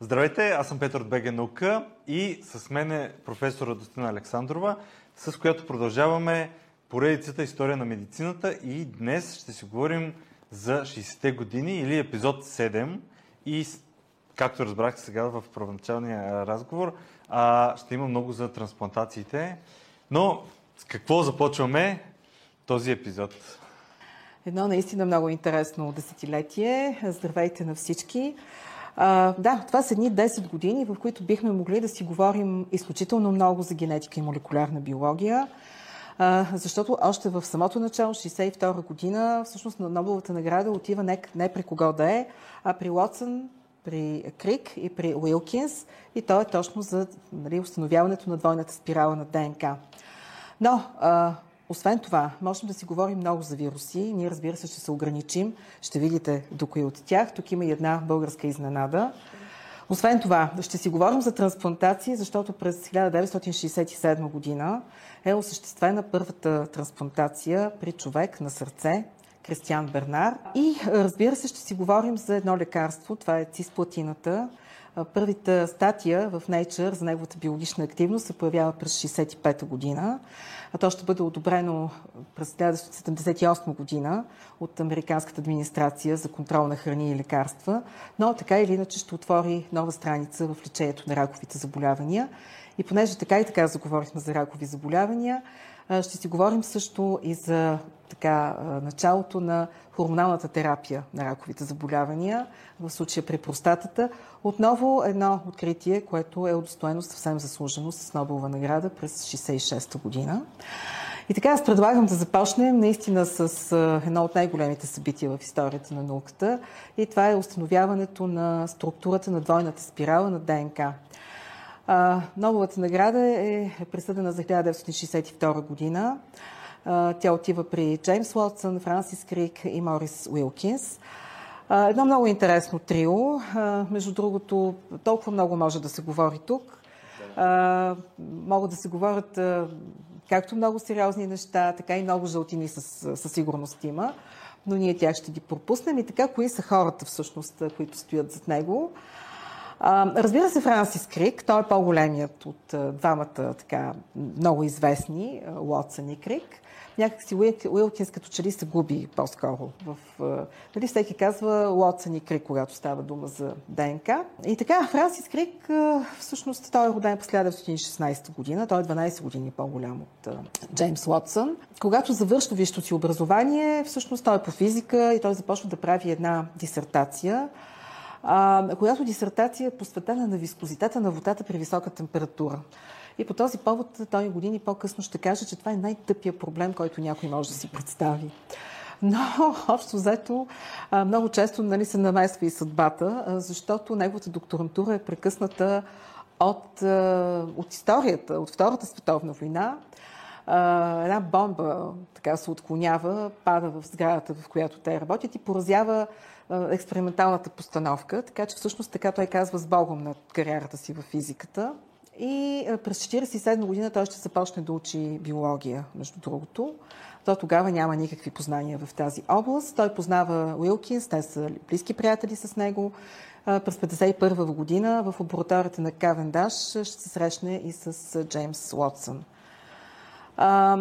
Здравейте, аз съм Петър от БГ Наука и с мен е професор Радостина Александрова, с която продължаваме поредицата История на медицината и днес ще си говорим за 60-те години или епизод 7 и както разбрах сега в първоначалния разговор, ще има много за трансплантациите. Но с какво започваме този епизод? Едно наистина много интересно десетилетие. Здравейте на всички. А, да, това са едни 10 години, в които бихме могли да си говорим изключително много за генетика и молекулярна биология, а, защото още в самото начало, 62 година, всъщност на Нобеловата награда отива не, не при кого да е, а при Лотсън, при Крик и при Уилкинс и то е точно за нали, установяването на двойната спирала на ДНК. Но а, освен това, можем да си говорим много за вируси. Ние, разбира се, ще се ограничим. Ще видите до кои от тях. Тук има и една българска изненада. Освен това, ще си говорим за трансплантации, защото през 1967 година е осъществена първата трансплантация при човек на сърце, Кристиан Бернар. И разбира се, ще си говорим за едно лекарство. Това е цисплатината. Първата статия в Nature за неговата биологична активност се появява през 1965 година а то ще бъде одобрено през 1978 година от Американската администрация за контрол на храни и лекарства, но така или иначе ще отвори нова страница в лечението на раковите заболявания. И понеже така и така заговорихме за ракови заболявания, ще си говорим също и за така, началото на хормоналната терапия на раковите заболявания, в случая при простатата. Отново едно откритие, което е удостоено съвсем заслужено с Нобелова награда през 66-та година. И така аз предлагам да започнем наистина с едно от най-големите събития в историята на науката и това е установяването на структурата на двойната спирала на ДНК. Нобеловата награда е присъдена за 1962 година. Тя отива при Джеймс Уотсън, Франсис Крик и Морис Уилкинс. Едно много интересно трио. Между другото, толкова много може да се говори тук. Могат да се говорят както много сериозни неща, така и много жълтини със, със сигурност има, но ние тях ще ги пропуснем. И така, кои са хората всъщност, които стоят зад него? разбира се, Франсис Крик, той е по-големият от двамата така много известни, Уотсън и Крик някакси Уилкинс като че ли се губи по-скоро. В, нали, всеки казва Уотсън и Крик, когато става дума за ДНК. И така, Франсис Крик, всъщност той е роден през 1916 година. Той е 12 години по-голям от Джеймс Уотсън. Когато завършва висшето си образование, всъщност той е по физика и той започва да прави една дисертация, която дисертация е посветена на вискозитета на водата при висока температура. И по този повод той години по-късно ще каже, че това е най-тъпия проблем, който някой може да си представи. Но, общо взето, много често нали, се намесва и съдбата, защото неговата докторантура е прекъсната от, от историята, от Втората световна война. Една бомба така се отклонява, пада в сградата, в която те работят и поразява експерименталната постановка. Така че всъщност така той казва с Богом на кариерата си в физиката. И през 1947 година той ще започне да учи биология, между другото. То тогава няма никакви познания в тази област. Той познава Уилкинс, те са близки приятели с него. През 1951 година в лабораторията на Кавендаш ще се срещне и с Джеймс Уотсън. А,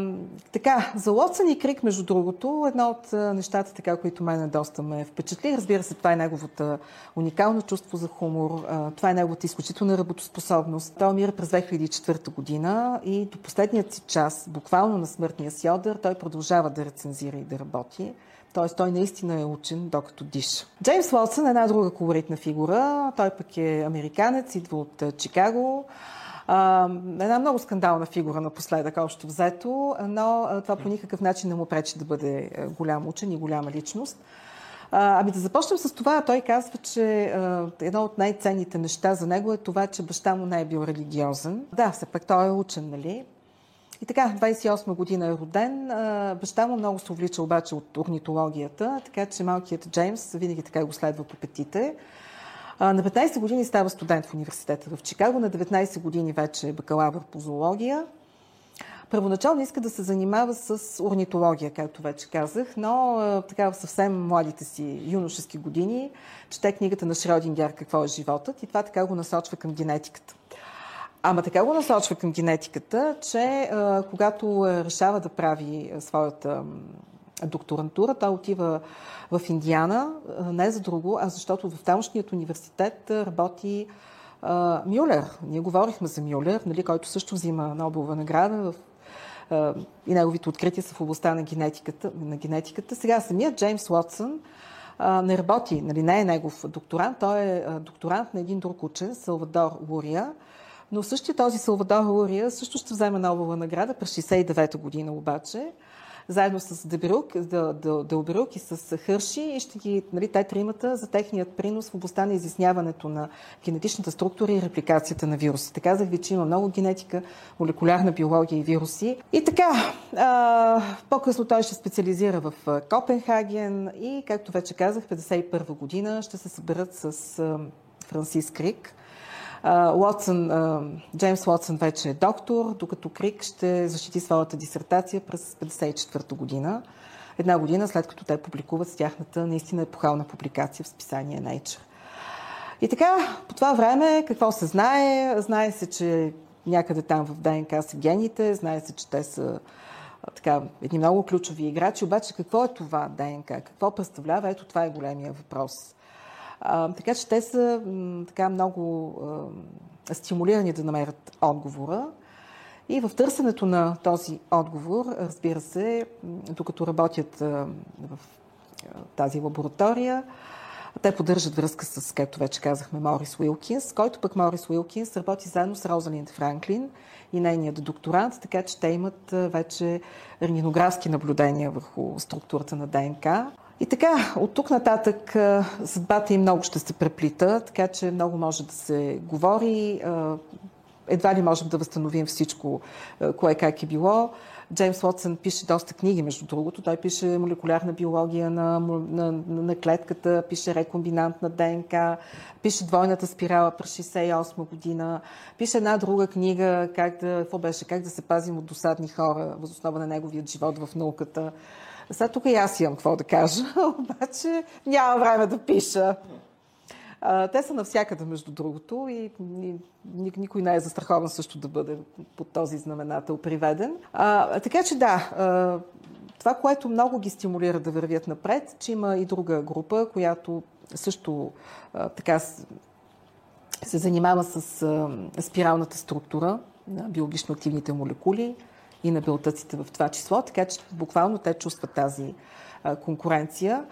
така, за Лотсън и Крик, между другото, едно от нещата, така, които мен доста ме впечатли. Разбира се, това е неговата уникално чувство за хумор, а, това е неговата изключителна работоспособност. Той умира през 2004 година и до последният си час, буквално на смъртния си одър, той продължава да рецензира и да работи. Т.е. той наистина е учен, докато диша. Джеймс Уотсън е една друга колоритна фигура. Той пък е американец, идва от Чикаго. Една много скандална фигура напоследък, общо взето, но това по никакъв начин не му пречи да бъде голям учен и голяма личност. А, ами да започнем с това. Той казва, че а, едно от най-ценните неща за него е това, че баща му не е бил религиозен. Да, все пак той е учен, нали? И така, 28 година е роден. Баща му много се увлича обаче от орнитологията, така че малкият Джеймс винаги така го следва по петите. На 15 години става студент в университета в Чикаго, на 19 години вече е бакалавър по зоология. Първоначално иска да се занимава с орнитология, както вече казах, но така в съвсем младите си юношески години чете книгата на Шродингер «Какво е животът» и това така го насочва към генетиката. Ама така го насочва към генетиката, че когато решава да прави своята докторантура, той отива в Индиана, не за друго, а защото в тамошният университет работи а, Мюлер. Ние говорихме за Мюлер, нали, който също взима Нобелова награда в и неговите открития са в областта на генетиката. На генетиката. Сега самият Джеймс Уотсън не работи, нали, не е негов докторант, той е докторант на един друг учен, Салвадор Лурия, но същия този Салвадор Лурия също ще вземе Нобелова награда през 69-та година обаче заедно с Дебрюк, Делбрюк и с Хърши и ще ги, нали, те тримата за техният принос в областта на изясняването на генетичната структура и репликацията на вируси. Казах ви, че има много генетика, молекулярна биология и вируси. И така, по-късно той ще специализира в Копенхаген и, както вече казах, 51 година ще се съберат с Франсис Крик – Уотсън, Джеймс Уотсън вече е доктор, докато Крик ще защити своята дисертация през 1954 година. Една година след като те публикуват с тяхната наистина епохална публикация в списание Nature. И така, по това време какво се знае? Знае се, че някъде там в ДНК са гените, знае се, че те са така, едни много ключови играчи, обаче какво е това ДНК? Какво представлява? Ето това е големия въпрос. Така че те са така много стимулирани да намерят отговора. И в търсенето на този отговор, разбира се, докато работят в тази лаборатория, те поддържат връзка с, както вече казахме, Морис Уилкинс, който пък Морис Уилкинс работи заедно с Розалинд Франклин и нейният докторант, така че те имат вече рентгенографски наблюдения върху структурата на ДНК. И така, от тук нататък съдбата им много ще се преплита, така че много може да се говори. Едва ли можем да възстановим всичко, кое как е било. Джеймс Уотсън пише доста книги, между другото. Той пише молекулярна биология на, на, на клетката, пише рекомбинант на ДНК, пише двойната спирала през 68 година, пише една друга книга, как да, какво беше, как да се пазим от досадни хора, възоснова на неговият живот в науката. Сега тук и аз имам какво да кажа, обаче няма време да пиша. Те са навсякъде, между другото, и никой не е застрахован също да бъде под този знаменател приведен. Така че да, това, което много ги стимулира да вървят напред, че има и друга група, която също така се занимава с спиралната структура на биологично активните молекули и на белтъците в това число, така че буквално те чувстват тази а, конкуренция.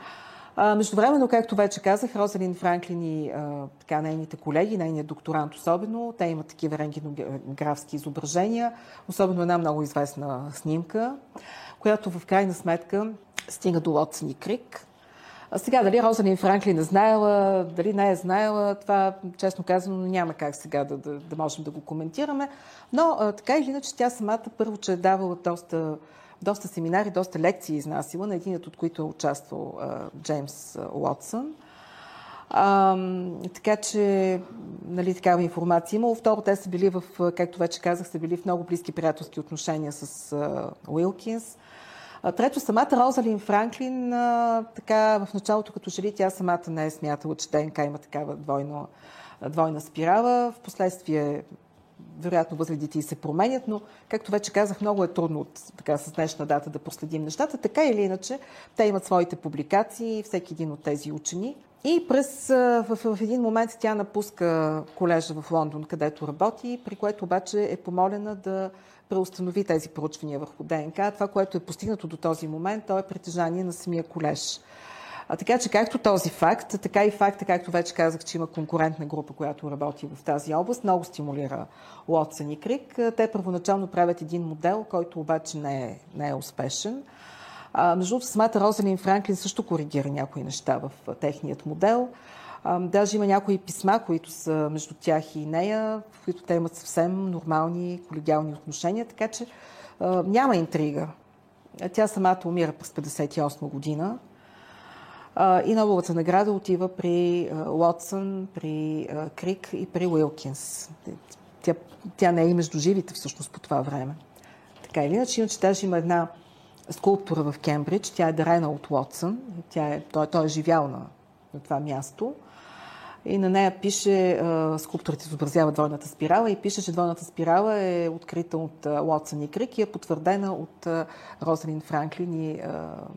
Междувременно, както вече казах, Розалин Франклин и а, така, нейните колеги, нейният докторант особено, те имат такива рентгенографски изображения, особено една много известна снимка, която в крайна сметка стига до Лотсън и Крик, а сега, дали Розалин Франклин е знаела, дали не е знаела, това, честно казано, няма как сега да, да, да можем да го коментираме. Но а, така или иначе, тя самата първо, че е давала доста, доста семинари, доста лекции изнасила, на единият от които е участвал а, Джеймс Уотсън. А, така че, нали, такава информация имало. Второ, те са били в, както вече казах, са били в много близки приятелски отношения с а, Уилкинс. Трето, самата Розалин Франклин, така в началото като че ли тя самата не е смятала, че ДНК има такава двойна, двойна спирала. Впоследствие вероятно възгледите и се променят, но, както вече казах, много е трудно от, така, с днешна дата да проследим нещата. Така или иначе, те имат своите публикации, всеки един от тези учени. И през, в, в един момент тя напуска колежа в Лондон, където работи, при което обаче е помолена да преустанови тези проучвания върху ДНК. Това, което е постигнато до този момент, то е притежание на самия колеж. А, така че както този факт, така и факта, както вече казах, че има конкурентна група, която работи в тази област, много стимулира Уотсън и Крик. Те първоначално правят един модел, който обаче не е, не е успешен. Между другото, самата Розалин Франклин също коригира някои неща в техният модел. Даже има някои писма, които са между тях и нея, в които те имат съвсем нормални колегиални отношения, така че няма интрига. Тя самата умира през 1958 година. И Нобеловата награда отива при Уотсън, при Крик и при Уилкинс. Тя, тя не е и между живите всъщност по това време. Така или иначе, иначе даже има една скулптура в Кембридж, тя е дарена от Уотсън, тя е, той, той е живял на, на това място. И на нея пише, скулпторът изобразява двойната спирала и пише, че двойната спирала е открита от Уотсън и Крик и е потвърдена от Розалин Франклин и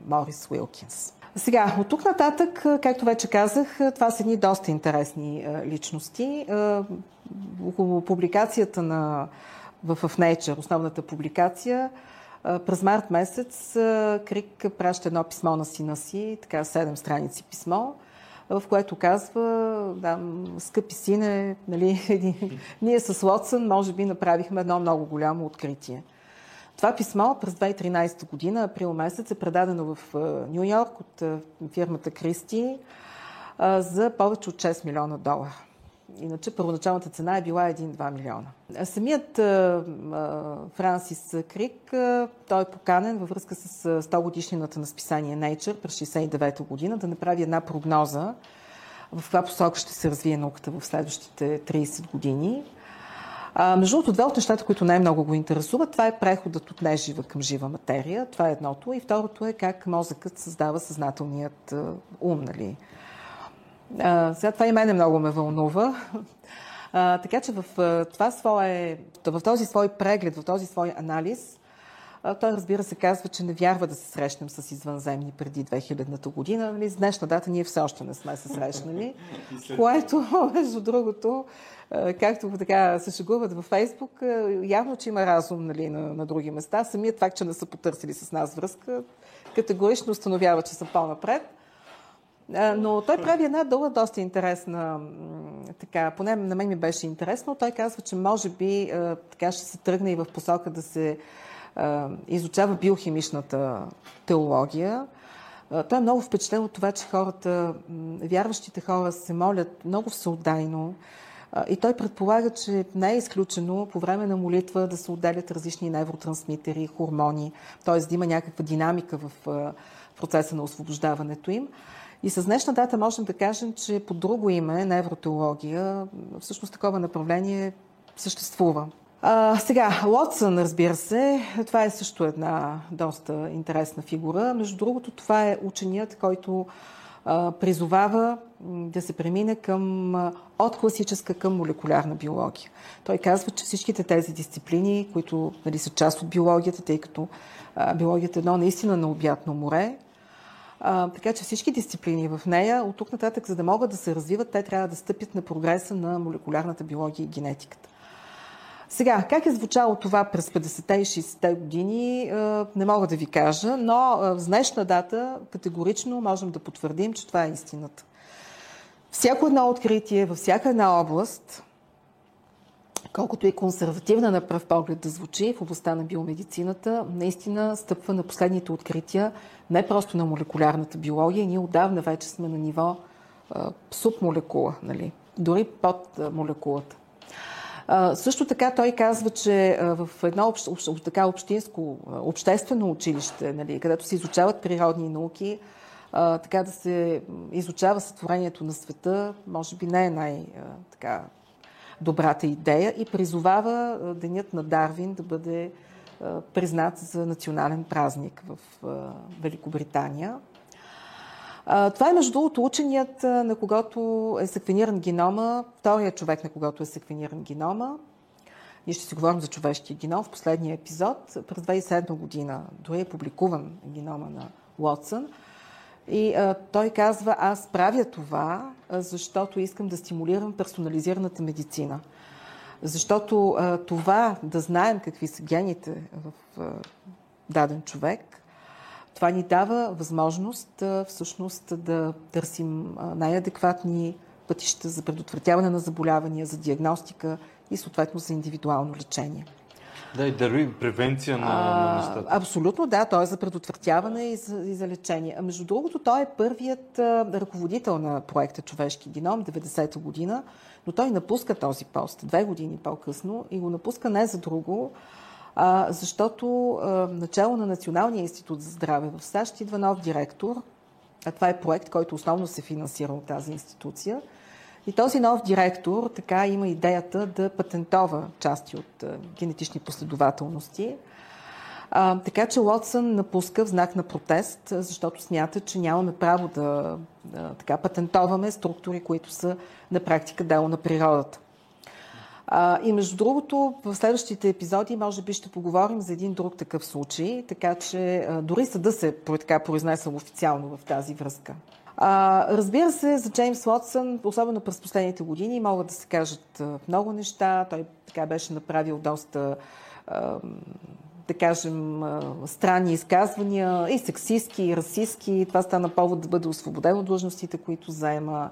Морис Уилкинс. Сега, от тук нататък, както вече казах, това са едни доста интересни личности. Около публикацията на, в Nature, основната публикация, през март месец Крик праща едно писмо на сина си, така седем страници писмо, в което казва, да, скъпи сине, нали, ние с Лотсън може би направихме едно много голямо откритие. Това писмо през 2013 година, април месец, е предадено в Нью Йорк от фирмата Кристи за повече от 6 милиона долара. Иначе първоначалната цена е била 1-2 милиона. Самият а, Франсис Крик, а, той е поканен във връзка с 100 годишнината на списание Nature през 69 година да направи една прогноза в каква посока ще се развие науката в следващите 30 години. А, между другото, две от нещата, които най-много го интересуват, това е преходът от нежива към жива материя. Това е едното. И второто е как мозъкът създава съзнателният ум, нали? А, сега това и мене много ме вълнува. А, така че в, това свое, в този свой преглед, в този свой анализ, а, той разбира се казва, че не вярва да се срещнем с извънземни преди 2000-та година. Нали, с днешна дата ние все още не сме се срещнали, което, между другото, както така се шегуват във Фейсбук, явно, че има разум нали, на, на други места. Самият факт, че не са потърсили с нас връзка, категорично установява, че са по-напред. Но той прави една дълга, доста интересна, така, поне на мен ми беше интересно. Той казва, че може би така ще се тръгне и в посока да се изучава биохимичната теология. Той е много впечатлен от това, че хората, вярващите хора се молят много всеотдайно. И той предполага, че не е изключено по време на молитва да се отделят различни невротрансмитери, хормони, т.е. да има някаква динамика в процеса на освобождаването им. И с днешна дата можем да кажем, че по друго име, невротеология, всъщност такова направление съществува. А, сега, Лотсън, разбира се, това е също една доста интересна фигура. Между другото, това е ученият, който а, призовава да се премине към, от класическа към молекулярна биология. Той казва, че всичките тези дисциплини, които нали, са част от биологията, тъй като а, биологията е едно наистина необятно море, а, така че всички дисциплини в нея, от тук нататък, за да могат да се развиват, те трябва да стъпят на прогреса на молекулярната биология и генетиката. Сега, как е звучало това през 50-те и 60-те години, не мога да ви кажа, но с днешна дата категорично можем да потвърдим, че това е истината. Всяко едно откритие във всяка една област колкото и консервативна на пръв поглед да звучи в областта на биомедицината, наистина стъпва на последните открития, не просто на молекулярната биология. Ние отдавна вече сме на ниво субмолекула, нали? дори под молекулата. Също така той казва, че в едно така общинско, обществено училище, нали, където се изучават природни науки, така да се изучава сътворението на света, може би не е най- така добрата идея и призовава Денят на Дарвин да бъде признат за национален празник в Великобритания. Това е, между другото, ученият, на когото е секвениран генома, вторият човек, на когото е секвениран генома. Ние ще си говорим за човешкия геном в последния епизод. През 2007 година дори е публикуван генома на Уотсън. И а, той казва, аз правя това, защото искам да стимулирам персонализираната медицина. Защото а, това да знаем какви са гените в а, даден човек, това ни дава възможност а, всъщност да търсим най-адекватни пътища за предотвратяване на заболявания, за диагностика и съответно за индивидуално лечение. Да, и дали превенция на, на нещата. Абсолютно, да. Той е за предотвратяване и за, и за лечение. А между другото, той е първият а, ръководител на проекта Човешки геном, 90-та година, но той напуска този пост две години по-късно и го напуска не за друго, а, защото а, начало на Националния институт за здраве в САЩ идва нов директор. А това е проект, който основно се финансира от тази институция – и този нов директор така има идеята да патентова части от генетични последователности. А, така че Лотсън напуска в знак на протест, защото смята, че нямаме право да, да така патентоваме структури, които са на практика дело на природата. А, и между другото, в следващите епизоди може би ще поговорим за един друг такъв случай, така че а, дори съда се така произнесъл официално в тази връзка. А, разбира се, за Джеймс Уотсън, особено през последните години, могат да се кажат много неща. Той така беше направил доста да кажем, странни изказвания, и сексистски, и расистски. Това стана повод да бъде освободен от длъжностите, които заема.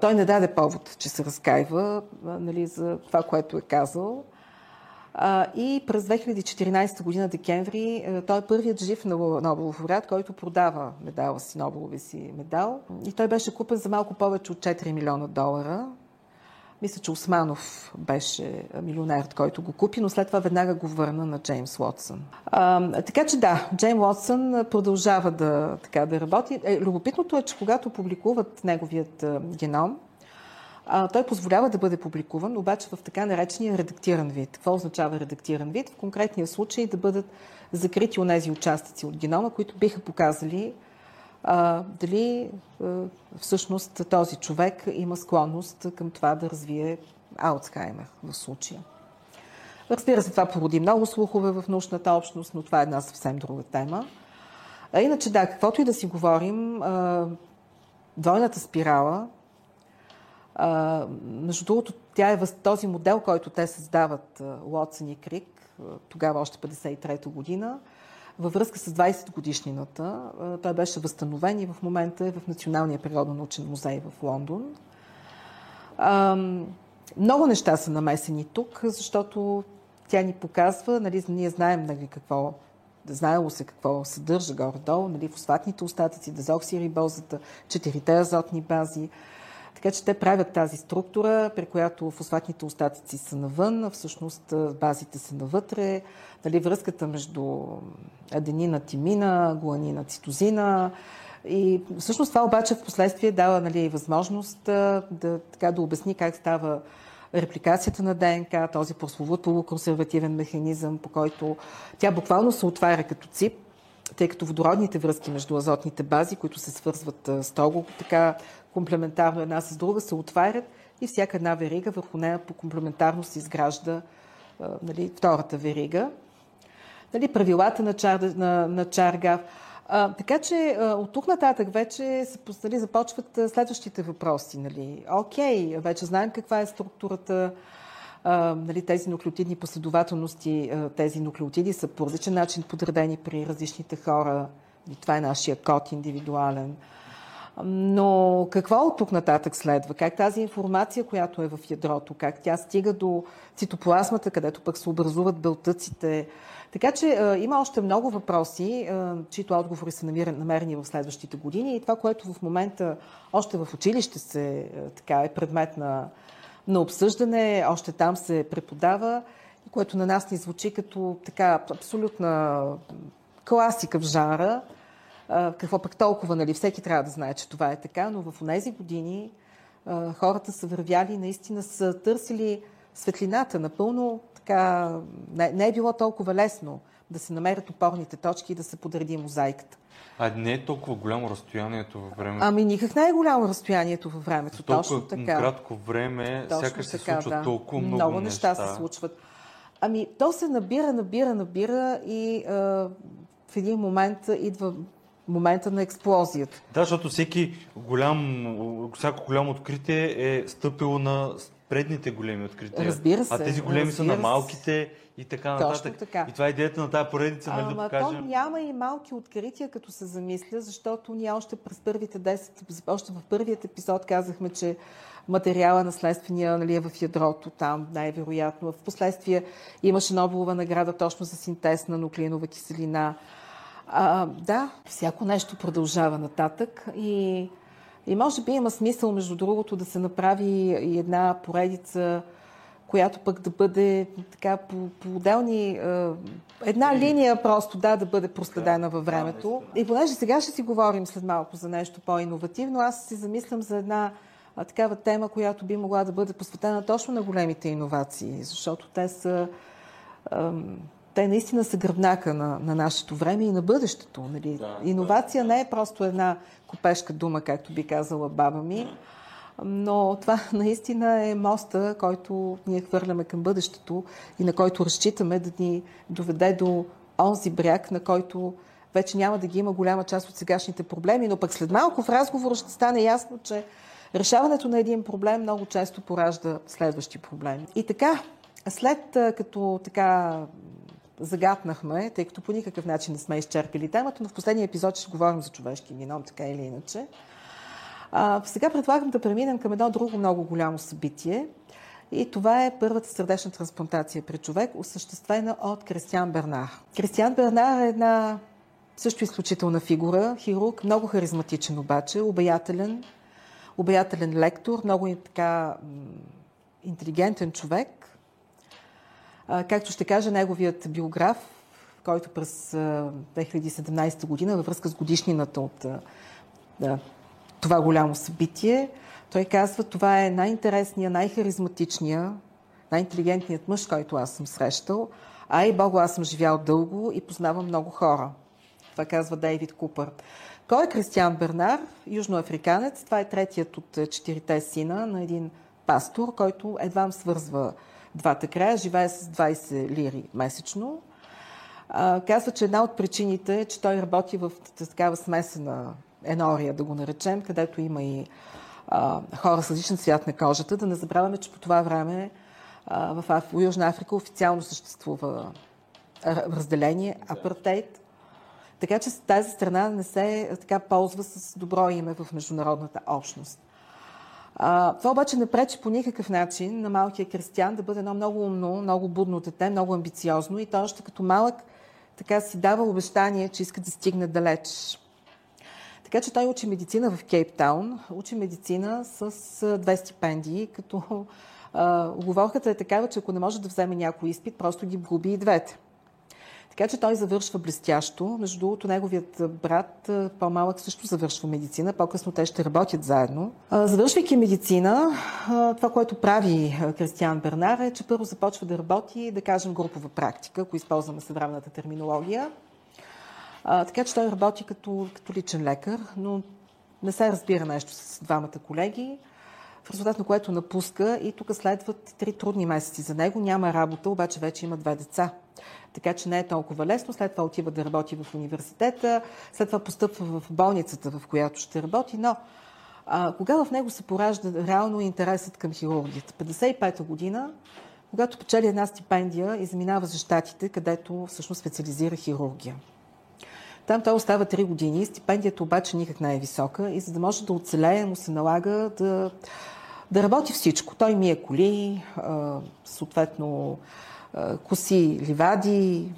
Той не даде повод, че се разкаива нали, за това, което е казал. И през 2014 година, декември, той е първият жив Нобелов лауреат, който продава медала си, Нобелови си медал. И той беше купен за малко повече от 4 милиона долара. Мисля, че Османов беше милионерът, който го купи, но след това веднага го върна на Джеймс Уотсън. А, така че да, Джейм Уотсън продължава да, така, да работи. Е, любопитното е, че когато публикуват неговият геном, а, той позволява да бъде публикуван, обаче в така наречения редактиран вид. Какво означава редактиран вид? В конкретния случай да бъдат закрити онези участъци от генома, които биха показали а, дали а, всъщност този човек има склонност към това да развие Алцхаймер в случая. Разбира се, това породи много слухове в научната общност, но това е една съвсем друга тема. А иначе да, каквото и да си говорим, а, двойната спирала, а, между другото, тя е този модел, който те създават, Лотсън и Крик, тогава още 53-та година, във връзка с 20 годишнината. Той беше възстановен и в момента е в Националния природно-научен музей в Лондон. Много неща са намесени тук, защото тя ни показва, нали, ние знаем нали, какво, знаело се какво съдържа горе-долу, нали, фосфатните остатъци, дезоксирибозата, четирите азотни бази. Така че те правят тази структура, при която фосфатните остатъци са навън, а всъщност базите са навътре. Дали връзката между аденина, тимина, гуанина, цитозина. И всъщност това обаче в последствие дава нали, възможност да, така, да обясни как става репликацията на ДНК, този прословут полуконсервативен механизъм, по който тя буквално се отваря като цип, тъй като водородните връзки между азотните бази, които се свързват строго така комплементарно една с друга, се отварят и всяка една верига върху нея по комплементарно се изгражда нали, втората верига. Нали, правилата на, чар, на, на Чаргав. А, така че а, от тук нататък вече се, нали, започват следващите въпроси. Нали. Окей, вече знаем каква е структурата, а, нали, тези нуклеотидни последователности, а, тези нуклеотиди са по различен начин подредени при различните хора. И това е нашия код индивидуален. Но какво от тук нататък следва? Как тази информация, която е в ядрото, как тя стига до цитоплазмата, където пък се образуват белтъците? Така че а, има още много въпроси, а, чието отговори са намерени, намерени в следващите години. И това, което в момента още в училище се, а, така, е предмет на, на обсъждане, още там се преподава, което на нас ни звучи като така абсолютна класика в какво пък толкова, нали? Всеки трябва да знае, че това е така, но в тези години хората са вървяли, наистина са търсили светлината. Напълно така, не, не е било толкова лесно да се намерят опорните точки и да се подреди мозайката. А не е толкова голямо разстоянието във времето. Ами никак не е голямо разстоянието във времето. За толкова точно така. кратко време, точно сякаш се случват да. толкова много, много неща. неща се случват. Ами то се набира, набира, набира и а, в един момент идва момента на експлозията. Да, защото всеки голям, всяко голямо откритие е стъпило на предните големи открития. Разбира се. А тези големи са на малките и така нататък. Точно така. И това е идеята на тази поредица, нали да покажем. То няма и малки открития, като се замисля, защото ние още през първите 10, още в първият епизод казахме, че материала наследствения нали, е в ядрото там, най-вероятно. В последствие имаше Нобелова награда точно за синтез на нуклеинова киселина. А, да, всяко нещо продължава нататък и, и може би има смисъл, между другото, да се направи и една поредица, която пък да бъде така по, по отделни... една линия просто, да, да бъде проследена във времето. И понеже сега ще си говорим след малко за нещо по-инновативно, аз си замислям за една а, такава тема, която би могла да бъде посветена точно на големите иновации, защото те са... Ам, те наистина са гръбнака на, на нашето време и на бъдещето. Нали? Да, Иновация да. не е просто една копешка дума, както би казала баба ми, но това наистина е моста, който ние хвърляме към бъдещето и на който разчитаме да ни доведе до онзи бряг, на който вече няма да ги има голяма част от сегашните проблеми, но пък след малко в разговора ще стане ясно, че решаването на един проблем много често поражда следващи проблеми. И така, след като така загатнахме, тъй като по никакъв начин не сме изчерпили темата, но в последния епизод ще говорим за човешки геном, така или иначе. А, сега предлагам да преминем към едно друго много голямо събитие. И това е първата сърдечна трансплантация при човек, осъществена от Кристиан Бернар. Кристиан Бернар е една също изключителна фигура, хирург, много харизматичен обаче, обаятелен, обаятелен лектор, много така интелигентен човек. Както ще кажа неговият биограф, който през 2017 година, във връзка с годишнината от да, това голямо събитие, той казва, това е най-интересният, най-харизматичният, най-интелигентният мъж, който аз съм срещал. А и Бого, аз съм живял дълго и познавам много хора. Това казва Дейвид Купър. Кой е Кристиан Бернар? Южноафриканец. Това е третият от четирите сина на един пастор, който едва свързва двата края, живее с 20 лири месечно. А, казва, че една от причините е, че той работи в такава смесена енория, да го наречем, където има и а, хора с различен цвят на кожата. Да не забравяме, че по това време в, Аф... Южна Африка официално съществува разделение, апартейт. Така че тази страна не се така ползва с добро име в международната общност. Това обаче не пречи по никакъв начин на малкия крестян да бъде едно много умно, много будно дете, много амбициозно и той още като малък така си дава обещание, че иска да стигне далеч. Така че той учи медицина в Кейптаун, учи медицина с две стипендии, като а, оговорката е такава, че ако не може да вземе някой изпит, просто ги губи и двете. Така че той завършва блестящо. Между другото, неговият брат, по-малък, също завършва медицина. По-късно те ще работят заедно. Завършвайки медицина, това, което прави Кристиан Бернар е, че първо започва да работи, да кажем, групова практика, ако използваме съвременната терминология. така че той работи като, като личен лекар, но не се разбира нещо с двамата колеги в резултат на което напуска и тук следват три трудни месеци за него. Няма работа, обаче вече има две деца така че не е толкова лесно. След това отива да работи в университета, след това постъпва в болницата, в която ще работи, но а, кога в него се поражда реално интересът към хирургията? 55-та година, когато печели една стипендия и заминава за щатите, където всъщност специализира хирургия. Там той остава 3 години, стипендията обаче никак не е висока и за да може да оцелее, му се налага да, да работи всичко. Той мие коли, съответно коси ливади,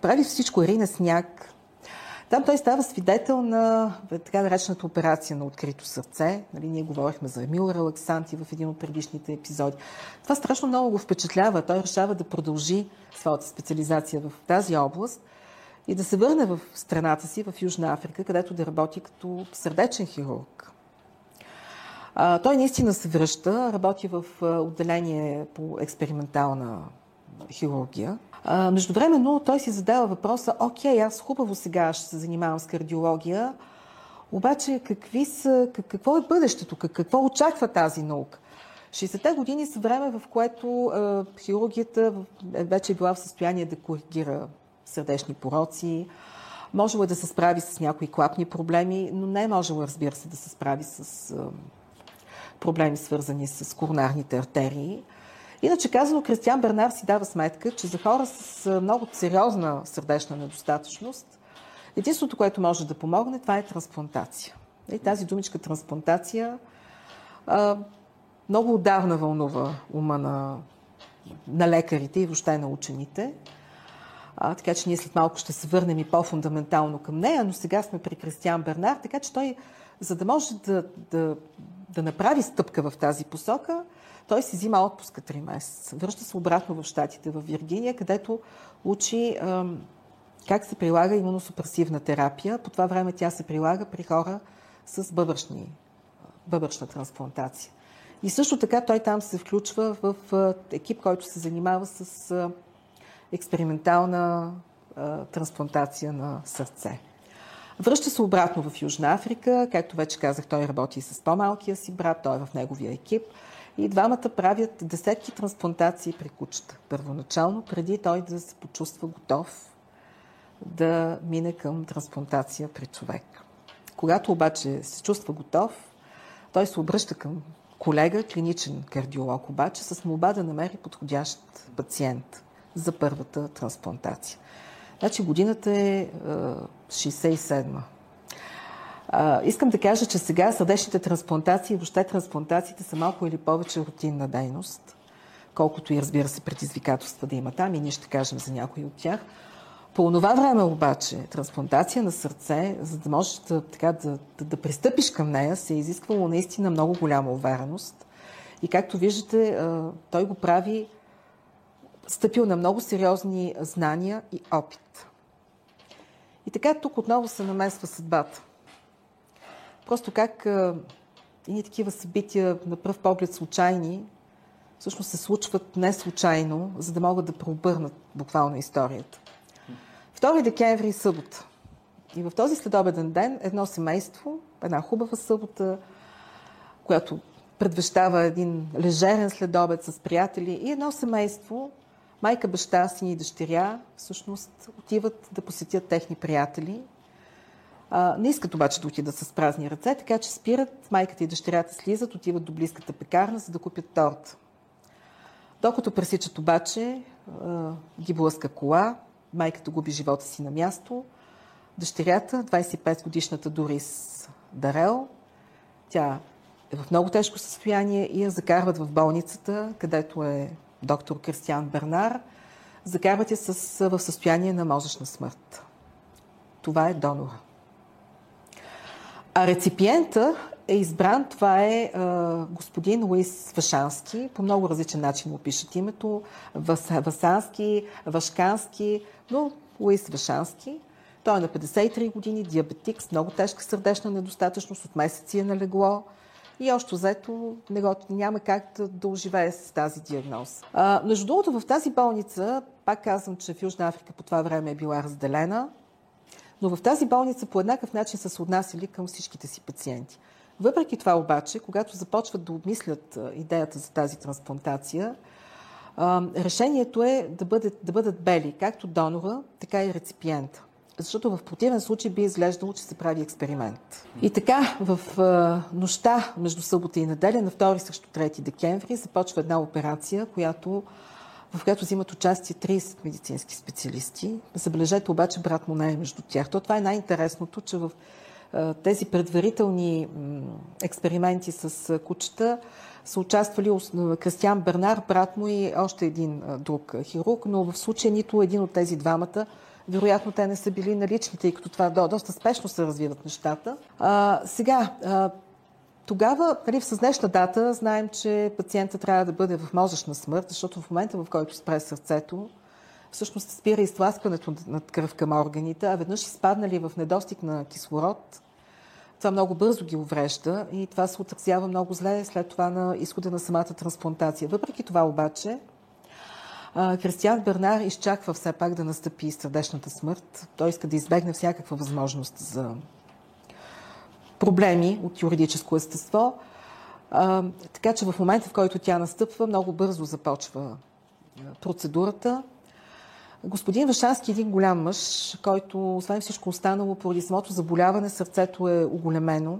прави всичко, рина сняг. Там той става свидетел на така наречената операция на открито сърце. Нали, ние говорихме за Емил Релаксанти в един от предишните епизоди. Това страшно много го впечатлява. Той решава да продължи своята специализация в тази област и да се върне в страната си, в Южна Африка, където да работи като сърдечен хирург. А, той наистина се връща, работи в отделение по експериментална хирургия. Междувременно той си задава въпроса, окей, аз хубаво сега ще се занимавам с кардиология, обаче какви са, какво е бъдещето, какво очаква тази наука? 60-те години са време, в което хирургията вече е била в състояние да коригира сърдечни пороци, можела е да се справи с някои клапни проблеми, но не е можела, разбира се, да се справи с проблеми, свързани с коронарните артерии. Иначе казано, Кристиан Бернар си дава сметка, че за хора с много сериозна сърдечна недостатъчност, единството, което може да помогне, това е трансплантация. И тази думичка трансплантация а, много отдавна вълнува ума на, на лекарите и въобще на учените. А, така че ние след малко ще се върнем и по-фундаментално към нея, но сега сме при Кристиан Бернар, така че той, за да може да, да, да направи стъпка в тази посока, той си взима отпуска 3 месеца. Връща се обратно в Штатите, в Виргиния, където учи как се прилага имуносупресивна терапия. По това време тя се прилага при хора с бъбръчни, бъбръчна трансплантация. И също така той там се включва в екип, който се занимава с експериментална а, трансплантация на сърце. Връща се обратно в Южна Африка. Както вече казах, той работи с по-малкия си брат, той е в неговия екип. И двамата правят десетки трансплантации при кучета. Първоначално, преди той да се почувства готов да мине към трансплантация при човек. Когато обаче се чувства готов, той се обръща към колега, клиничен кардиолог обаче, с молба да намери подходящ пациент за първата трансплантация. Значи годината е 67-ма. Искам да кажа, че сега сърдечните трансплантации, въобще трансплантациите са малко или повече рутинна дейност, колкото и разбира се предизвикателства да има там и ние ще кажем за някои от тях. По това време обаче, трансплантация на сърце, за да можеш да, така, да, да, да пристъпиш към нея, се е изисквало наистина много голяма увереност. И както виждате, той го прави стъпил на много сериозни знания и опит. И така тук отново се намесва съдбата. Просто как и такива събития на пръв поглед случайни, всъщност се случват не случайно, за да могат да преобърнат буквално историята. 2 декември е събота. И в този следобеден ден едно семейство, една хубава събота, която предвещава един лежерен следобед с приятели и едно семейство, майка, баща, син и дъщеря, всъщност отиват да посетят техни приятели. А, не искат обаче да отидат с празни ръце, така че спират, майката и дъщерята слизат, отиват до близката пекарна, за да купят торт. Докато пресичат обаче, ги блъска кола, майката губи живота си на място. Дъщерята, 25-годишната Дорис Дарел, тя е в много тежко състояние и я закарват в болницата, където е доктор Кристиан Бернар. Закарват я с, в състояние на мозъчна смърт. Това е донора. А реципиента е избран, това е а, господин Луис Вашански. По много различен начин му пишат името. Вас, Васански, Вашкански, но Луис Вашански. Той е на 53 години, диабетик с много тежка сърдечна недостатъчност, от месеци е налегло и още взето няма как да, да оживее с тази диагноз. А, между другото, в тази болница, пак казвам, че в Южна Африка по това време е била разделена, но в тази болница по еднакъв начин са се отнасяли към всичките си пациенти. Въпреки това обаче, когато започват да обмислят идеята за тази трансплантация, решението е да бъдат, да бъдат бели, както донора, така и реципиента. Защото в противен случай би изглеждало, че се прави експеримент. И така, в нощта между събота и неделя, на 2 срещу 3 декември, започва една операция, която, в която взимат участие 30 медицински специалисти. Забележете обаче, брат му не е между тях. То това е най-интересното, че в тези предварителни експерименти с кучета са участвали Кристиан Бернар, брат му и още един друг хирург, но в случая нито един от тези двамата вероятно те не са били налични, тъй като това доста спешно се развиват нещата. А, сега, а, тогава, нали, с днешна дата, знаем, че пациента трябва да бъде в мозъчна смърт, защото в момента, в който спре сърцето, всъщност спира изтласкването на кръв към органите, а веднъж изпаднали в недостиг на кислород, това много бързо ги уврежда и това се отразява много зле след това на изхода на самата трансплантация. Въпреки това обаче, Кристиан Бернар изчаква все пак да настъпи сърдечната смърт. Той иска да избегне всякаква възможност за проблеми от юридическо естество. така че в момента, в който тя настъпва, много бързо започва процедурата. Господин Вашански е един голям мъж, който, освен всичко останало, поради самото заболяване, сърцето е оголемено,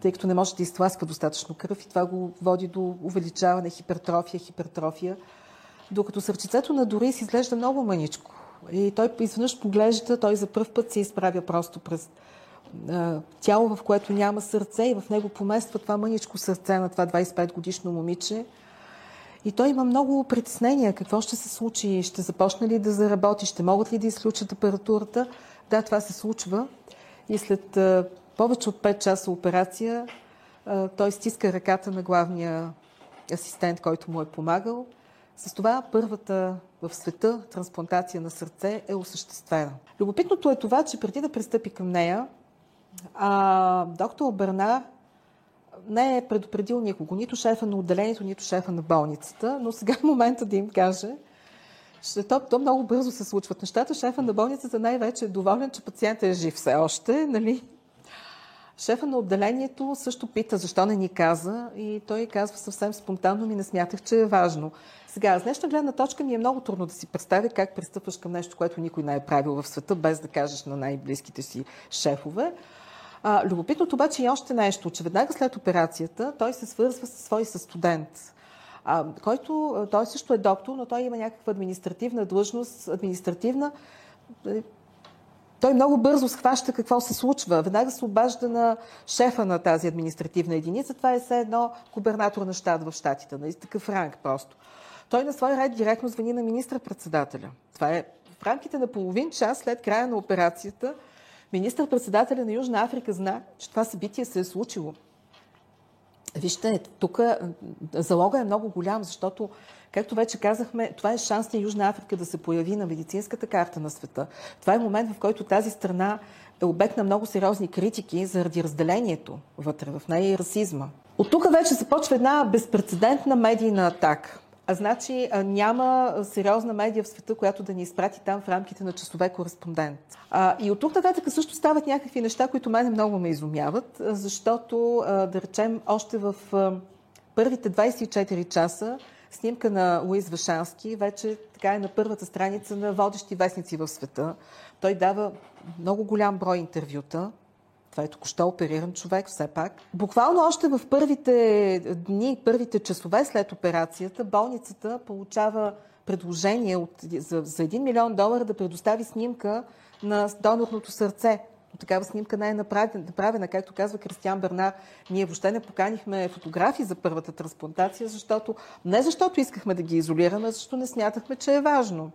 тъй като не може да изтласква достатъчно кръв и това го води до увеличаване, хипертрофия, хипертрофия. Докато сърчицето на Дорис изглежда много маничко. И той изведнъж поглежда, той за първ път се изправя просто през а, тяло, в което няма сърце и в него помества това мъничко сърце на това 25 годишно момиче – и той има много притеснения. Какво ще се случи? Ще започне ли да заработи? Ще могат ли да изключат апаратурата? Да, това се случва. И след повече от 5 часа операция той стиска ръката на главния асистент, който му е помагал. С това първата в света трансплантация на сърце е осъществена. Любопитното е това, че преди да пристъпи към нея, а, доктор Бернар не е предупредил никого, нито шефа на отделението, нито шефа на болницата, но сега е момента да им каже, то, то много бързо се случват нещата. Шефа на болницата най-вече е доволен, че пациентът е жив все още. Нали? Шефа на отделението също пита защо не ни каза и той казва съвсем спонтанно ми не смятах, че е важно. Сега, с днешна гледна точка ми е много трудно да си представя как пристъпваш към нещо, което никой не е правил в света, без да кажеш на най-близките си шефове. А, любопитното обаче е още нещо, че веднага след операцията той се свързва с свой студент, а, който той също е доктор, но той има някаква административна длъжност, административна. Той много бързо схваща какво се случва. Веднага се обажда на шефа на тази административна единица. Това е все едно губернатор на щат в щатите. Нали? Такъв ранг просто. Той на свой ред директно звъни на министър-председателя. Това е в рамките на половин час след края на операцията. Министър-председателя на Южна Африка зна, че това събитие се е случило. Вижте, тук залога е много голям, защото, както вече казахме, това е шанс на Южна Африка да се появи на медицинската карта на света. Това е момент, в който тази страна е обект на много сериозни критики заради разделението вътре в нея и расизма. От тук вече започва една безпредседентна медийна атака. А значи няма сериозна медия в света, която да ни изпрати там в рамките на часове кореспондент. А, и от тук нататък също стават някакви неща, които мене много ме изумяват, защото, да речем, още в първите 24 часа снимка на Луис Вашански вече така е на първата страница на водещи вестници в света. Той дава много голям брой интервюта. Това е току-що опериран човек, все пак. Буквално още в първите дни, първите часове след операцията, болницата получава предложение от, за, за 1 милион долара да предостави снимка на донорното сърце. Но такава снимка не е направена, направена. Както казва Кристиан Бернар, ние въобще не поканихме фотографии за първата трансплантация, защото не защото искахме да ги изолираме, защото не смятахме, че е важно.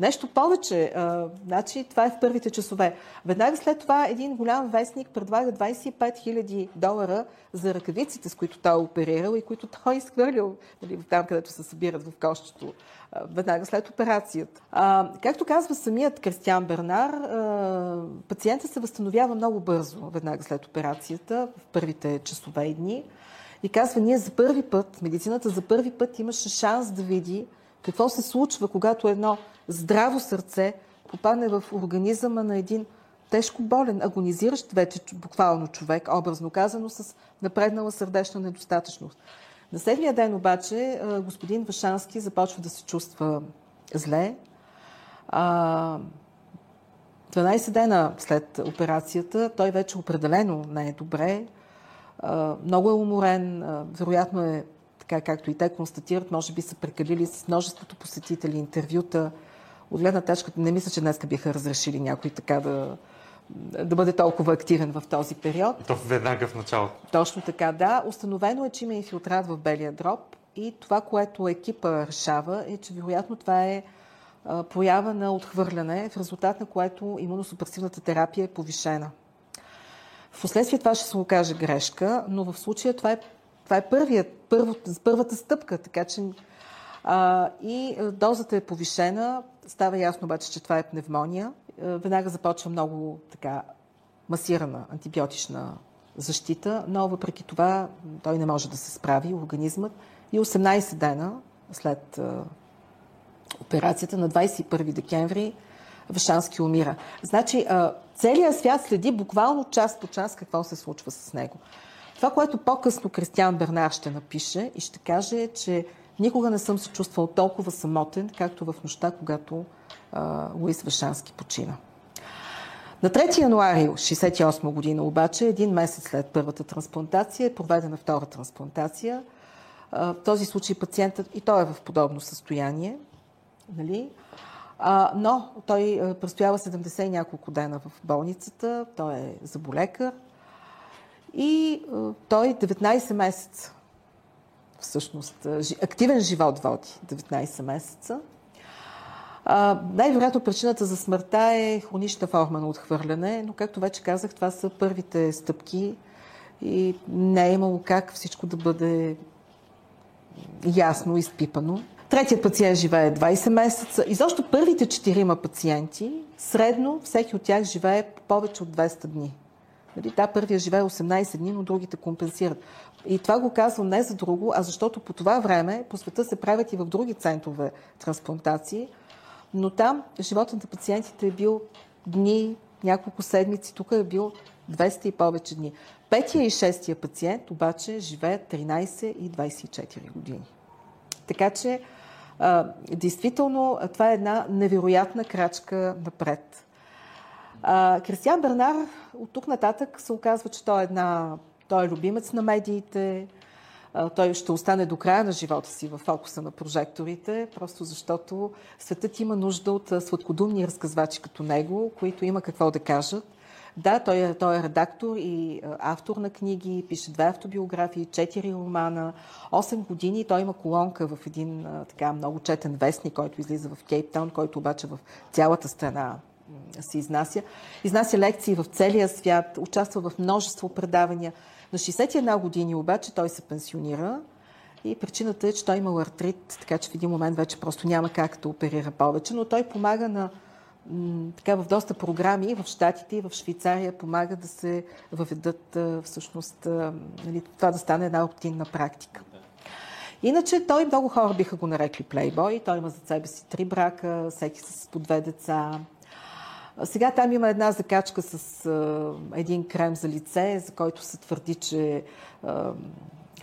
Нещо повече, а, значи това е в първите часове. Веднага след това един голям вестник предлага 25 000 долара за ръкавиците, с които той е оперирал и които той е изхвърлил нали, там, където се събират в кощето, веднага след операцията. А, както казва самият Кристиан Бернар, а, пациента се възстановява много бързо, веднага след операцията, в първите часове и дни. И казва, ние за първи път, медицината за първи път имаше шанс да види какво се случва, когато едно здраво сърце попадне в организъма на един тежко болен, агонизиращ вече буквално човек, образно казано, с напреднала сърдечна недостатъчност. На седмия ден обаче господин Вашански започва да се чувства зле. 12 дена след операцията той вече определено не е добре. Много е уморен, вероятно е така както и те констатират, може би са прекалили с множеството посетители, интервюта. От гледна точка не мисля, че днес биха разрешили някой така да, да бъде толкова активен в този период. То веднага в началото. Точно така, да. Установено е, че има инфилтрат в белия дроб и това, което екипа решава е, че вероятно това е проява на отхвърляне, в резултат на което имуносупресивната терапия е повишена. Впоследствие това ще се окаже грешка, но в случая това е това е първият, първо, първата стъпка, така че а, и дозата е повишена. Става ясно обаче, че това е пневмония. Веднага започва много така масирана антибиотична защита, но въпреки това той не може да се справи, организмът. И 18 дена след а, операцията на 21 декември Вашански умира. Значи, а, целият свят следи буквално час по час какво се случва с него. Това, което по-късно Кристиан Бернар ще напише и ще каже е, че никога не съм се чувствал толкова самотен, както в нощта, когато а, Луис Вашански почина. На 3 януари 1968 година обаче, един месец след първата трансплантация, е проведена втора трансплантация. В този случай пациентът и той е в подобно състояние, нали? Но той престоява 70 и няколко дена в болницата, той е заболекар, и той 19 месеца, всъщност, активен живот води 19 месеца. най-вероятно причината за смъртта е хронична форма на отхвърляне, но както вече казах, това са първите стъпки и не е имало как всичко да бъде ясно изпипано. Третият пациент живее 20 месеца. И защо първите четирима пациенти, средно всеки от тях живее повече от 200 дни Нали, да, първия живее 18 дни, но другите компенсират. И това го казвам не за друго, а защото по това време по света се правят и в други центрове трансплантации, но там животът на пациентите е бил дни, няколко седмици, тук е бил 200 и повече дни. Петия и шестия пациент обаче живеят 13 и 24 години. Така че, а, действително, това е една невероятна крачка напред. Кристиан Бернар от тук нататък се оказва, че той е, една, той е любимец на медиите, той ще остане до края на живота си в фокуса на прожекторите, просто защото светът има нужда от сладкодумни разказвачи като него, които има какво да кажат. Да, той е, той е редактор и автор на книги, пише две автобиографии, четири романа, 8 години. Той има колонка в един така много четен вестник, който излиза в Кейптаун, който обаче в цялата страна се изнася. Изнася лекции в целия свят, участва в множество предавания. На 61 години обаче той се пенсионира и причината е, че той има артрит, така че в един момент вече просто няма как да оперира повече, но той помага на така в доста програми в Штатите и в Швейцария помага да се въведат всъщност нали, това да стане една оптинна практика. Иначе той много хора биха го нарекли плейбой. Той има за себе си три брака, всеки с по две деца. Сега там има една закачка с а, един крем за лице, за който се твърди, че а,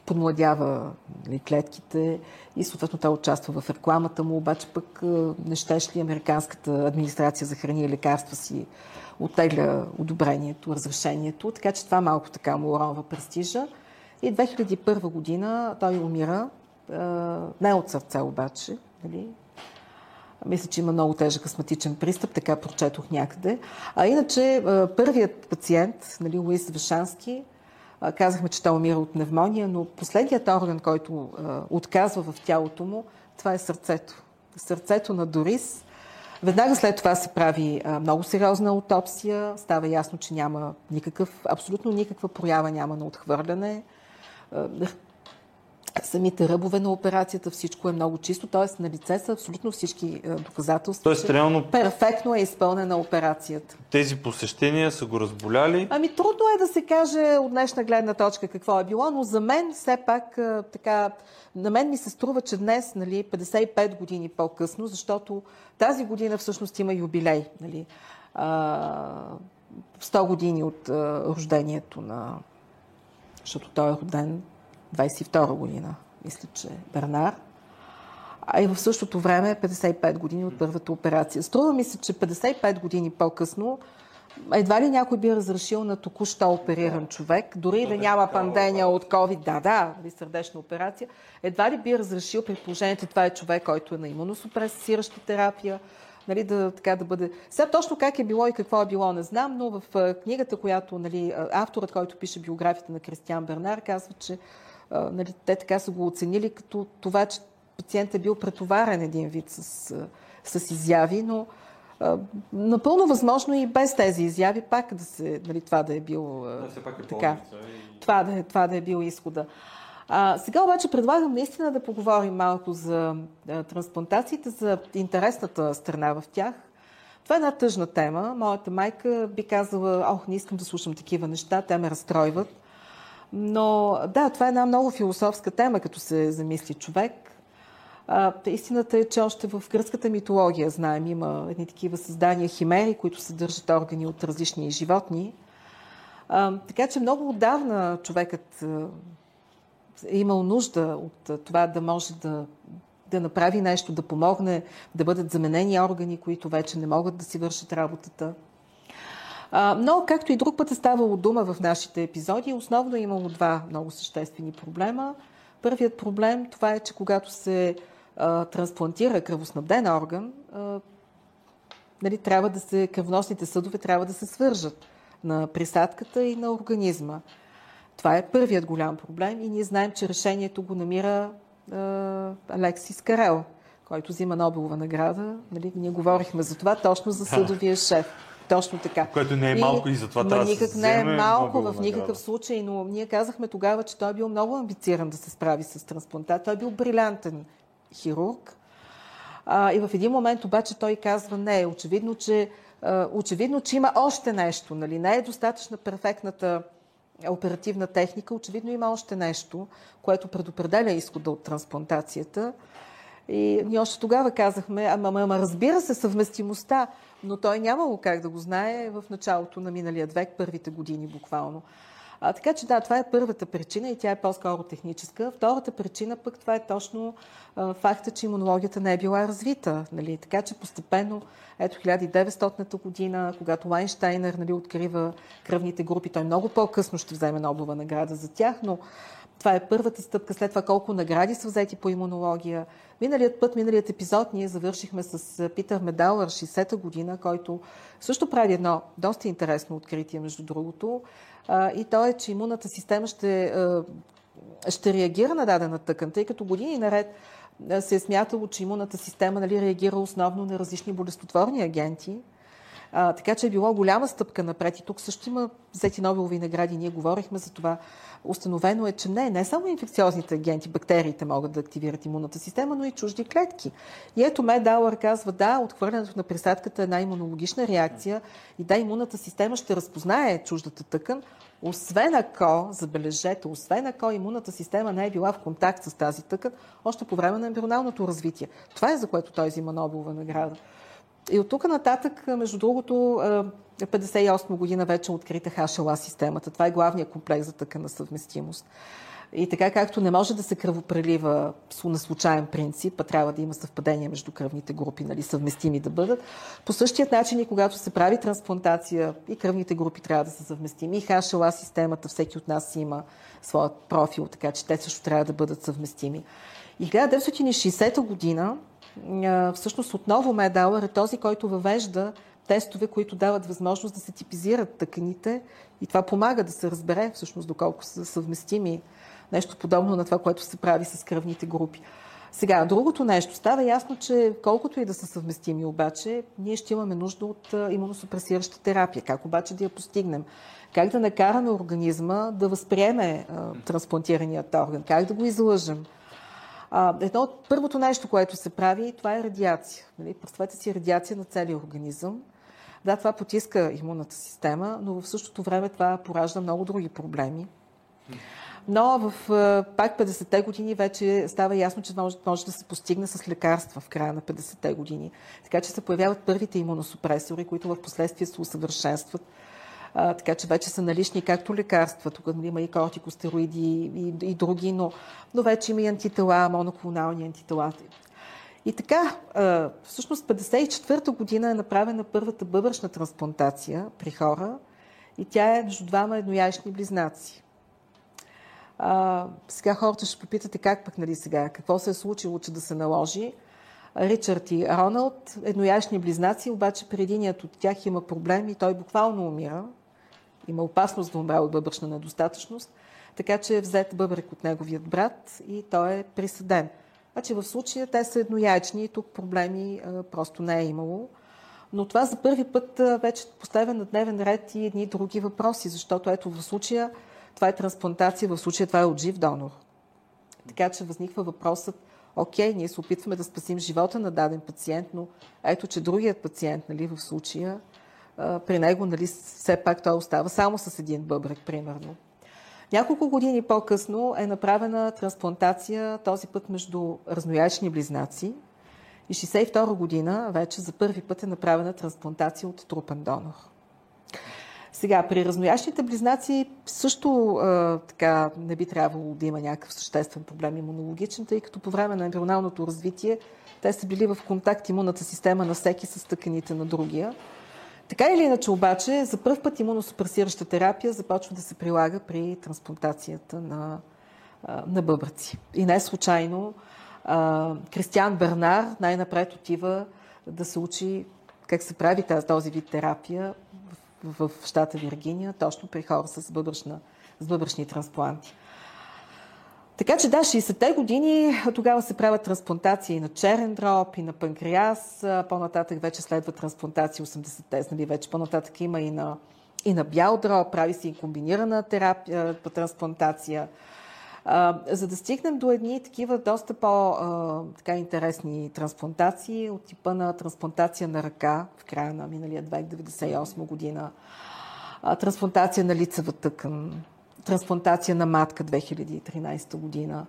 подмладява нали, клетките и съответно той участва в рекламата му, обаче пък не щеш ли американската администрация за храни и лекарства си оттегля одобрението, разрешението, така че това малко така му уронва престижа. И 2001 година той умира, не от сърце обаче, нали, мисля, че има много тежък астматичен пристъп, така прочетох някъде. А иначе първият пациент, нали, Луис Вешански, казахме, че той умира от пневмония, но последният орган, който отказва в тялото му, това е сърцето. Сърцето на Дорис. Веднага след това се прави много сериозна аутопсия. Става ясно, че няма никакъв, абсолютно никаква проява няма на отхвърляне самите ръбове на операцията, всичко е много чисто, т.е. на лице са абсолютно всички е, доказателства. Тоест, реално... Перфектно е изпълнена операцията. Тези посещения са го разболяли? Ами трудно е да се каже от днешна гледна точка какво е било, но за мен все пак е, така, на мен ми се струва, че днес, нали, 55 години по-късно, защото тази година всъщност има юбилей, нали, 100 години от рождението на защото той е роден 22 година, мисля, че Бернар. А и в същото време 55 години от първата операция. Струва ми се, че 55 години по-късно едва ли някой би разрешил на току-що опериран човек, дори и да няма пандемия от COVID, да, да, или сърдечна операция, едва ли би разрешил при положение, че това е човек, който е на имуносупресираща терапия, нали, да, така да бъде... Сега точно как е било и какво е било, не знам, но в книгата, която нали, авторът, който пише биографията на Кристиан Бернар, казва, че нали, те така са го оценили като това, че пациентът е бил претоварен един вид с, с изяви, но а, напълно възможно и без тези изяви пак да се, нали, това да е бил да, пак е така, и... това, да, е, това да е бил изхода. А, сега обаче предлагам наистина да поговорим малко за а, трансплантациите, за интересната страна в тях. Това е една тъжна тема. Моята майка би казала, ох, не искам да слушам такива неща, те ме разстройват. Но да, това е една много философска тема, като се замисли човек. А, истината е, че още в гръцката митология, знаем, има едни такива създания химери, които съдържат органи от различни животни. А, така че много отдавна човекът е имал нужда от това да може да, да направи нещо, да помогне, да бъдат заменени органи, които вече не могат да си вършат работата. Но, както и друг път е ставало дума в нашите епизоди, основно е имало два много съществени проблема. Първият проблем това е, че когато се а, трансплантира кръвоснабден орган, а, нали, трябва да се, кръвносните съдове трябва да се свържат на присадката и на организма. Това е първият голям проблем и ние знаем, че решението го намира а, Алексис Карел, който взима Нобелова награда. Нали, ние говорихме за това точно за съдовия шеф. Точно така. Което не е малко и, и затова трябва никак да се не е малко в никакъв случай, но ние казахме тогава, че той е бил много амбициран да се справи с трансплантат. Той е бил брилянтен хирург. А, и в един момент обаче той казва, не, очевидно, че очевидно, че има още нещо. Нали? Не е достатъчна перфектната оперативна техника. Очевидно има още нещо, което предопределя изхода от трансплантацията. И ние още тогава казахме, ама, ама, разбира се, съвместимостта, но той нямало как да го знае в началото на миналия век, първите години буквално. А, така че да, това е първата причина и тя е по-скоро техническа. Втората причина пък това е точно а, факта, че имунологията не е била развита. Нали? Така че постепенно, ето 1900-та година, когато Лайнштайнер нали, открива кръвните групи, той много по-късно ще вземе Нобелова награда за тях, но това е първата стъпка. След това колко награди са взети по имунология. Миналият път, миналият епизод, ние завършихме с Питър Медалър, 60-та година, който също прави едно доста интересно откритие, между другото. И то е, че имунната система ще, ще реагира на дадена тъкан, тъй като години наред се е смятало, че имунната система нали, реагира основно на различни болестотворни агенти. Така че е било голяма стъпка напред. И тук също има взети Нобелови награди. Ние говорихме за това. Установено е, че не, не само инфекциозните агенти, бактериите могат да активират имунната система, но и чужди клетки. И ето Ме Дауър казва, да, отхвърлянето на присадката е една имунологична реакция и да, имунната система ще разпознае чуждата тъкан, освен ако, забележете, освен ако имунната система не е била в контакт с тази тъкан, още по време на ембрионалното развитие. Това е за което той взима Нобелова награда. И от тук нататък, между другото, 58 година вече открита HLA системата. Това е главният комплекс за тъкана съвместимост. И така както не може да се кръвопрелива на случайен принцип, а трябва да има съвпадение между кръвните групи, нали, съвместими да бъдат, по същият начин и когато се прави трансплантация и кръвните групи трябва да са съвместими. И HLA системата, всеки от нас има своят профил, така че те също трябва да бъдат съвместими. И 1960 година всъщност отново Медауър е този, който въвежда тестове, които дават възможност да се типизират тъканите и това помага да се разбере всъщност доколко са съвместими. Нещо подобно на това, което се прави с кръвните групи. Сега, другото нещо. Става ясно, че колкото и да са съвместими обаче, ние ще имаме нужда от имуносупресираща терапия. Как обаче да я постигнем? Как да накараме организма да възприеме а, трансплантираният орган? Как да го излъжем? Едно от първото нещо, което се прави, това е радиация. Нали? Представете си радиация на целия организъм. Да, това потиска имунната система, но в същото време това поражда много други проблеми. Но в пак 50-те години вече става ясно, че може, може да се постигне с лекарства в края на 50-те години. Така че се появяват първите имуносупресори, които в последствие се усъвършенстват а, така че вече са налични както лекарства, тук нали, има и кортикостероиди и, и други, но, но вече има и антитела, моноклонални антитела. И така, а, всъщност 54-та година е направена първата бъбръчна трансплантация при хора и тя е между двама еднояични близнаци. А, сега хората ще попитате как пък, нали сега, какво се е случило, че да се наложи. Ричард и Роналд, еднояични близнаци, обаче при единият от тях има проблем и той буквално умира има опасност да умре от бъбръчна недостатъчност, така че е взет бъбрек от неговият брат и той е присъден. Значи в случая те са еднояйчни и тук проблеми а, просто не е имало. Но това за първи път а, вече поставя на дневен ред и едни други въпроси, защото ето в случая това е трансплантация, в случая това е от жив донор. Така че възниква въпросът, окей, ние се опитваме да спасим живота на даден пациент, но ето, че другият пациент, нали, в случая, при него нали, все пак той остава само с един бъбрек, примерно. Няколко години по-късно е направена трансплантация, този път между разноячни близнаци. И 62 година вече за първи път е направена трансплантация от трупен донор. Сега, при разноящите близнаци също а, така не би трябвало да има някакъв съществен проблем имунологичен, тъй като по време на ембрионалното развитие те са били в контакт имунната система на всеки с тъканите на другия. Така или иначе обаче, за първ път имуносупресираща терапия започва да се прилага при трансплантацията на, на бъбръци. И не случайно Кристиан Бернар най-напред отива да се учи как се прави тази, този вид терапия в, в щата Виргиния, точно при хора с, бъбръчна, с бъбръчни транспланти. Така че да, 60-те години тогава се правят трансплантации на черен дроб и на панкреас. По-нататък вече следва трансплантации 80-те, нали, вече по-нататък има и на, и на бял дроб, прави се и комбинирана терапия, по трансплантация. А, за да стигнем до едни такива доста по-интересни трансплантации от типа на трансплантация на ръка в края на миналия 2098 година, а, трансплантация на лицева тъкан, трансплантация на матка 2013 година.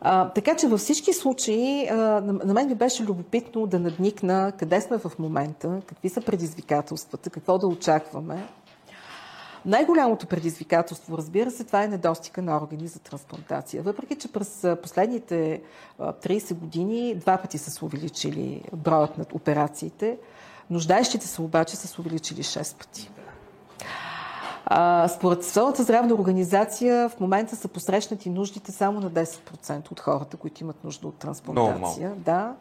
А, така че във всички случаи а, на, на мен ми беше любопитно да надникна къде сме в момента, какви са предизвикателствата, какво да очакваме. Най-голямото предизвикателство, разбира се, това е недостига на органи за трансплантация. Въпреки, че през последните 30 години два пъти са се увеличили броят на операциите, нуждаещите се обаче са се увеличили 6 пъти. А, според Световната здравна организация в момента са посрещнати нуждите само на 10% от хората, които имат нужда от трансплантация. Да.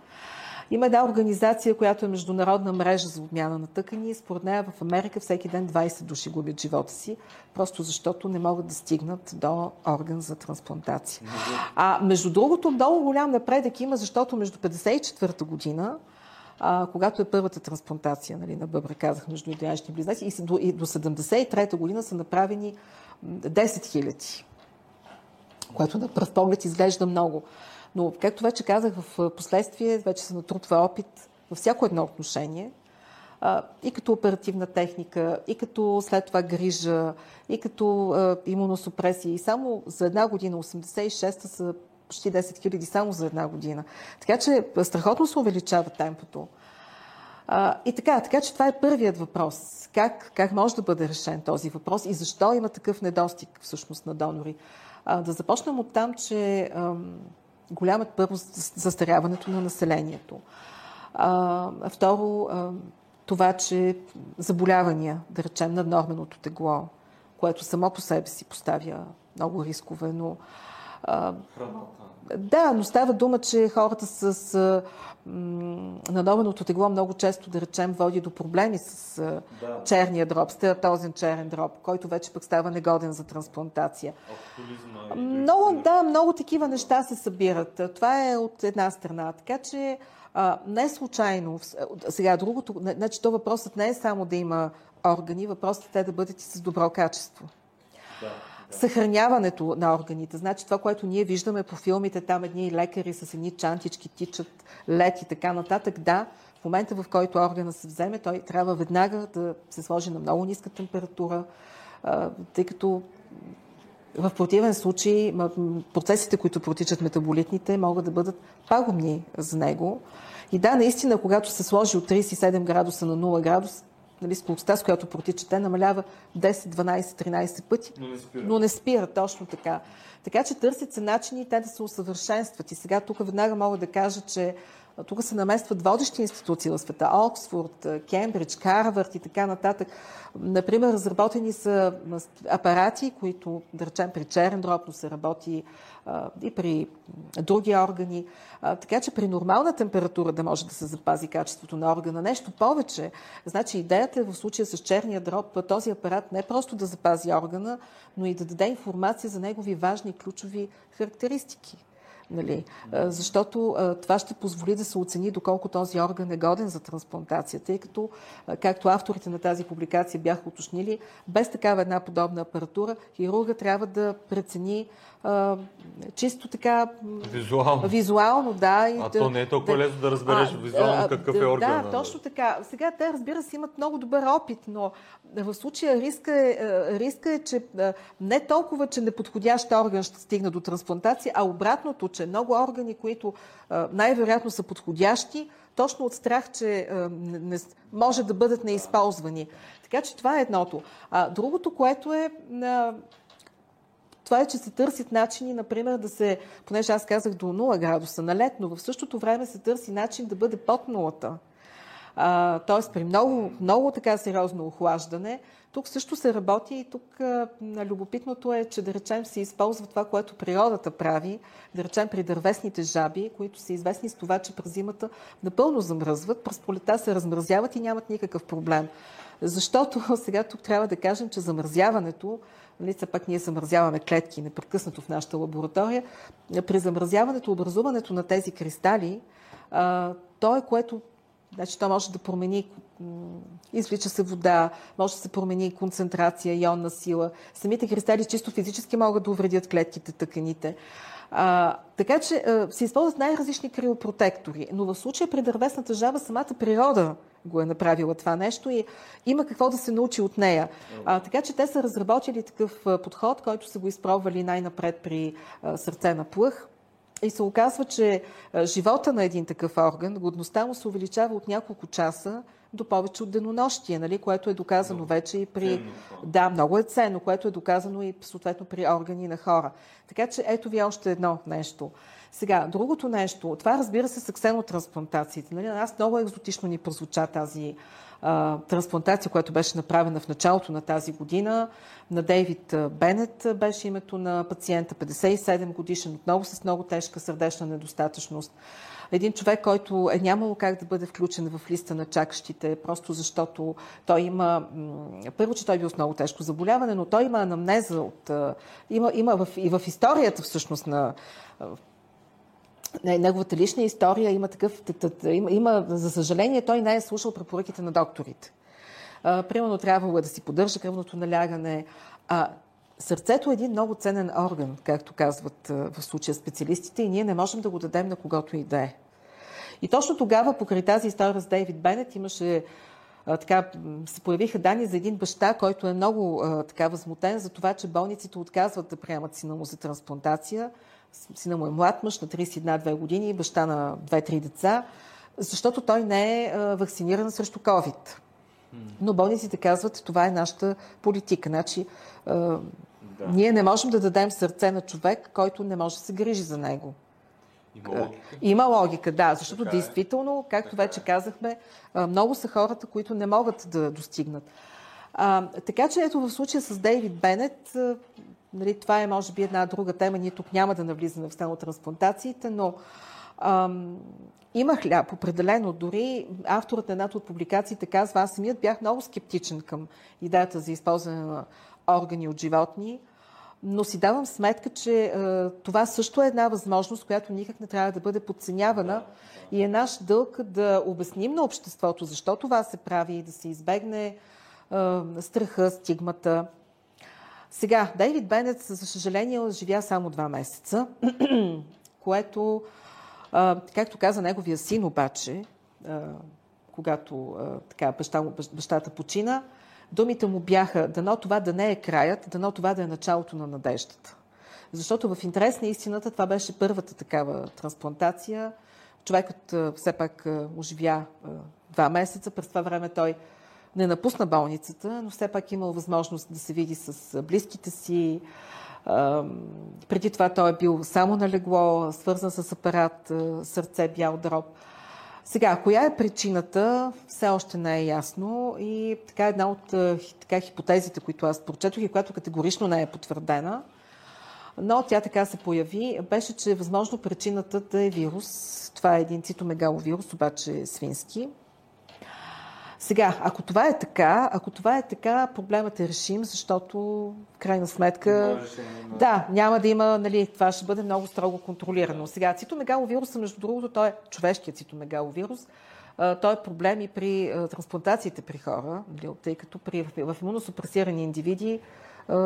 Има една организация, която е международна мрежа за обмяна на тъкани. Според нея в Америка всеки ден 20 души губят живота си, просто защото не могат да стигнат до орган за трансплантация. А между другото, много голям напредък има, защото между 54-та година а, когато е първата трансплантация нали, на бъбра, казах, между идеалични близнаци, и до, и до 73-та година са направени 10 хиляди, което на пръв поглед изглежда много. Но, както вече казах, в последствие вече се натрупва опит във всяко едно отношение, и като оперативна техника, и като след това грижа, и като имуносупресия. И само за една година, 86-та, са почти 10 хиляди само за една година. Така че страхотно се увеличава темпото. А, и така, така че това е първият въпрос. Как, как може да бъде решен този въпрос и защо има такъв недостиг всъщност на донори? А, да започнем от там, че ам, голямо е първо застаряването на населението. А, второ, а, това, че заболявания, да речем, наднорменото тегло, което само по себе си поставя много рискове, но да, но става дума, че хората с надобеното тегло много често, да речем, води до проблеми с да. черния дроб, стеатозен черен дроб, който вече пък става негоден за трансплантация. Много, да, много такива неща се събират. Това е от една страна. Така че а, не случайно. Сега другото, значи то въпросът не е само да има органи, въпросът е те да бъдат и с добро качество. Да съхраняването на органите. Значи това, което ние виждаме по филмите, там едни лекари с едни чантички тичат лед и така нататък, да, в момента в който органа се вземе, той трябва веднага да се сложи на много ниска температура, тъй като в противен случай процесите, които протичат метаболитните, могат да бъдат пагубни за него. И да, наистина, когато се сложи от 37 градуса на 0 градус, нали, скоростта, с която протича, те намалява 10, 12, 13 пъти, но не спира, но не спира точно така. Така че търсят се начини те да се усъвършенстват. И сега тук веднага мога да кажа, че тук се наместват водещи институции в света. Оксфорд, Кембридж, Карвард и така нататък. Например, разработени са апарати, които, да речем, при черен дроб, но се работи и при други органи. Така че при нормална температура да може да се запази качеството на органа. Нещо повече. Значи идеята е в случая с черния дроб този апарат не просто да запази органа, но и да даде информация за негови важни ключови характеристики. Нали? Защото това ще позволи да се оцени доколко този орган е годен за трансплантация, тъй като, както авторите на тази публикация бяха уточнили, без такава една подобна апаратура, хирурга трябва да прецени а, чисто така... Визуално. Визуално, да. И а да, то не е толкова да, лесно да разбереш а, визуално а, какъв е орган. Да, точно така. Сега те, разбира се, имат много добър опит, но в случая риска е, риска е че не толкова, че неподходящ орган ще стигне до трансплантация, а обратното, че много органи, които най-вероятно са подходящи, точно от страх, че не, не, може да бъдат неизползвани. Така че това е едното. А, другото, което е това е, че се търсят начини, например, да се, понеже аз казах до 0 градуса на лед, но в същото време се търси начин да бъде под нулата. Тоест при много, много така сериозно охлаждане, тук също се работи и тук а, любопитното е, че да речем се използва това, което природата прави, да речем при дървесните жаби, които са известни с това, че през зимата напълно замръзват, през полета се размразяват и нямат никакъв проблем. Защото сега тук трябва да кажем, че замързяването Нали, все пак ние замързяваме клетки непрекъснато в нашата лаборатория. При замързяването, образуването на тези кристали, а, то е което Значи то може да промени, извлича се вода, може да се промени концентрация, ионна сила. Самите кристали чисто физически могат да увредят клетките, тъканите. А, така че а, се използват най-различни криопротектори, но в случая при дървесната жаба самата природа го е направила това нещо и има какво да се научи от нея. А, така че те са разработили такъв подход, който са го изпробвали най-напред при а, сърце на плъх. И се оказва, че живота на един такъв орган, годността му се увеличава от няколко часа до повече от денонощие, нали, което е доказано много вече и при... Ценно. Да, много е ценно, което е доказано и съответно при органи на хора. Така че ето ви още едно нещо. Сега, другото нещо, това разбира се са ксенотрансплантациите. Нали? Нас много екзотично ни прозвуча тази а, трансплантация, която беше направена в началото на тази година. На Дейвид Бенет беше името на пациента, 57 годишен, отново с много тежка сърдечна недостатъчност. Един човек, който е нямало как да бъде включен в листа на чакащите, просто защото той има... Първо, че той бил с много тежко заболяване, но той има анамнеза от... Има, има в, и в историята всъщност на неговата лична история има такъв... Има, за съжаление, той не е слушал препоръките на докторите. Примерно трябвало е да си поддържа кръвното налягане. А, сърцето е един много ценен орган, както казват в случая специалистите, и ние не можем да го дадем на когото и да е. И точно тогава, покрай тази история с Дейвид Бенет, имаше така, се появиха данни за един баща, който е много така възмутен за това, че болниците отказват да приемат сина му за трансплантация. Сина му е млад мъж на 31-2 години, баща на 2-3 деца, защото той не е вакциниран срещу COVID. Но болниците казват, това е нашата политика. Значи, да. ние не можем да дадем сърце на човек, който не може да се грижи за него. Има логика. Има логика, да, защото така е. действително, както така вече е. казахме, много са хората, които не могат да достигнат. А, така че ето в случая с Дейвид Бенет, нали, това е може би една друга тема, ние тук няма да навлизаме в стенотрансплантациите, но ам, има хляб, определено. Дори авторът на едната от публикациите казва, аз самият бях много скептичен към идеята за използване на органи от животни, но си давам сметка, че е, това също е една възможност, която никак не трябва да бъде подценявана и е наш дълг да обясним на обществото защо това се прави и да се избегне е, страха, стигмата. Сега, Дейвид Бенет, за съжаление, живя само два месеца, което Както каза неговия син обаче, когато така, баща, бащата почина, думите му бяха дано това да не е краят, дано това да е началото на надеждата. Защото в интерес на истината това беше първата такава трансплантация. Човекът все пак оживя два месеца. През това време той не напусна болницата, но все пак имал възможност да се види с близките си, преди това той е бил само на легло, свързан с апарат, сърце, бял дроб. Сега, коя е причината, все още не е ясно и така една от така, хипотезите, които аз прочетох и която категорично не е потвърдена, но тя така се появи, беше, че е възможно причината да е вирус. Това е един цитомегаловирус, обаче свински. Сега, ако това е така, ако това е така, проблемът е решим, защото в крайна сметка да, няма да има, нали, това ще бъде много строго контролирано. Сега, цитомегаловируса, между другото, той е човешкият цитомегаловирус. Той е проблем и при трансплантациите при хора, нали, тъй като при, в имуносупресирани индивиди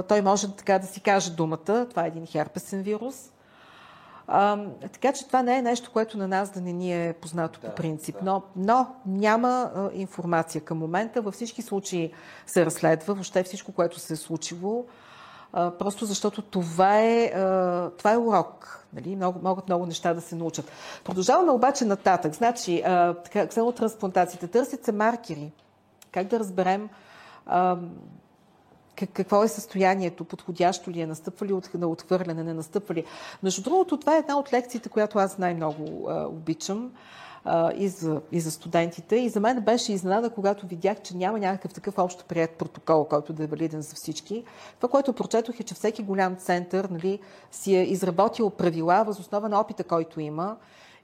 той може така да си каже думата. Това е един херпесен вирус а, така че това не е нещо, което на нас да не ни е познато да, по принцип. Да. Но, но няма а, информация към момента. Във всички случаи се разследва въобще всичко, което се е случило. А, просто защото това е, а, това е урок. Нали? Много, могат много неща да се научат. Продължаваме обаче нататък. Значи, а, така, трансплантациите. Търсят се маркери. Как да разберем а, какво е състоянието, подходящо ли е, настъпва ли на отхвърляне, не настъпва ли. Между другото, това е една от лекциите, която аз най-много а, обичам а, и, за, и за студентите. И за мен беше изненада, когато видях, че няма някакъв такъв общо прият протокол, който да е валиден за всички. Това, което прочетох е, че всеки голям център нали, си е изработил правила въз основа на опита, който има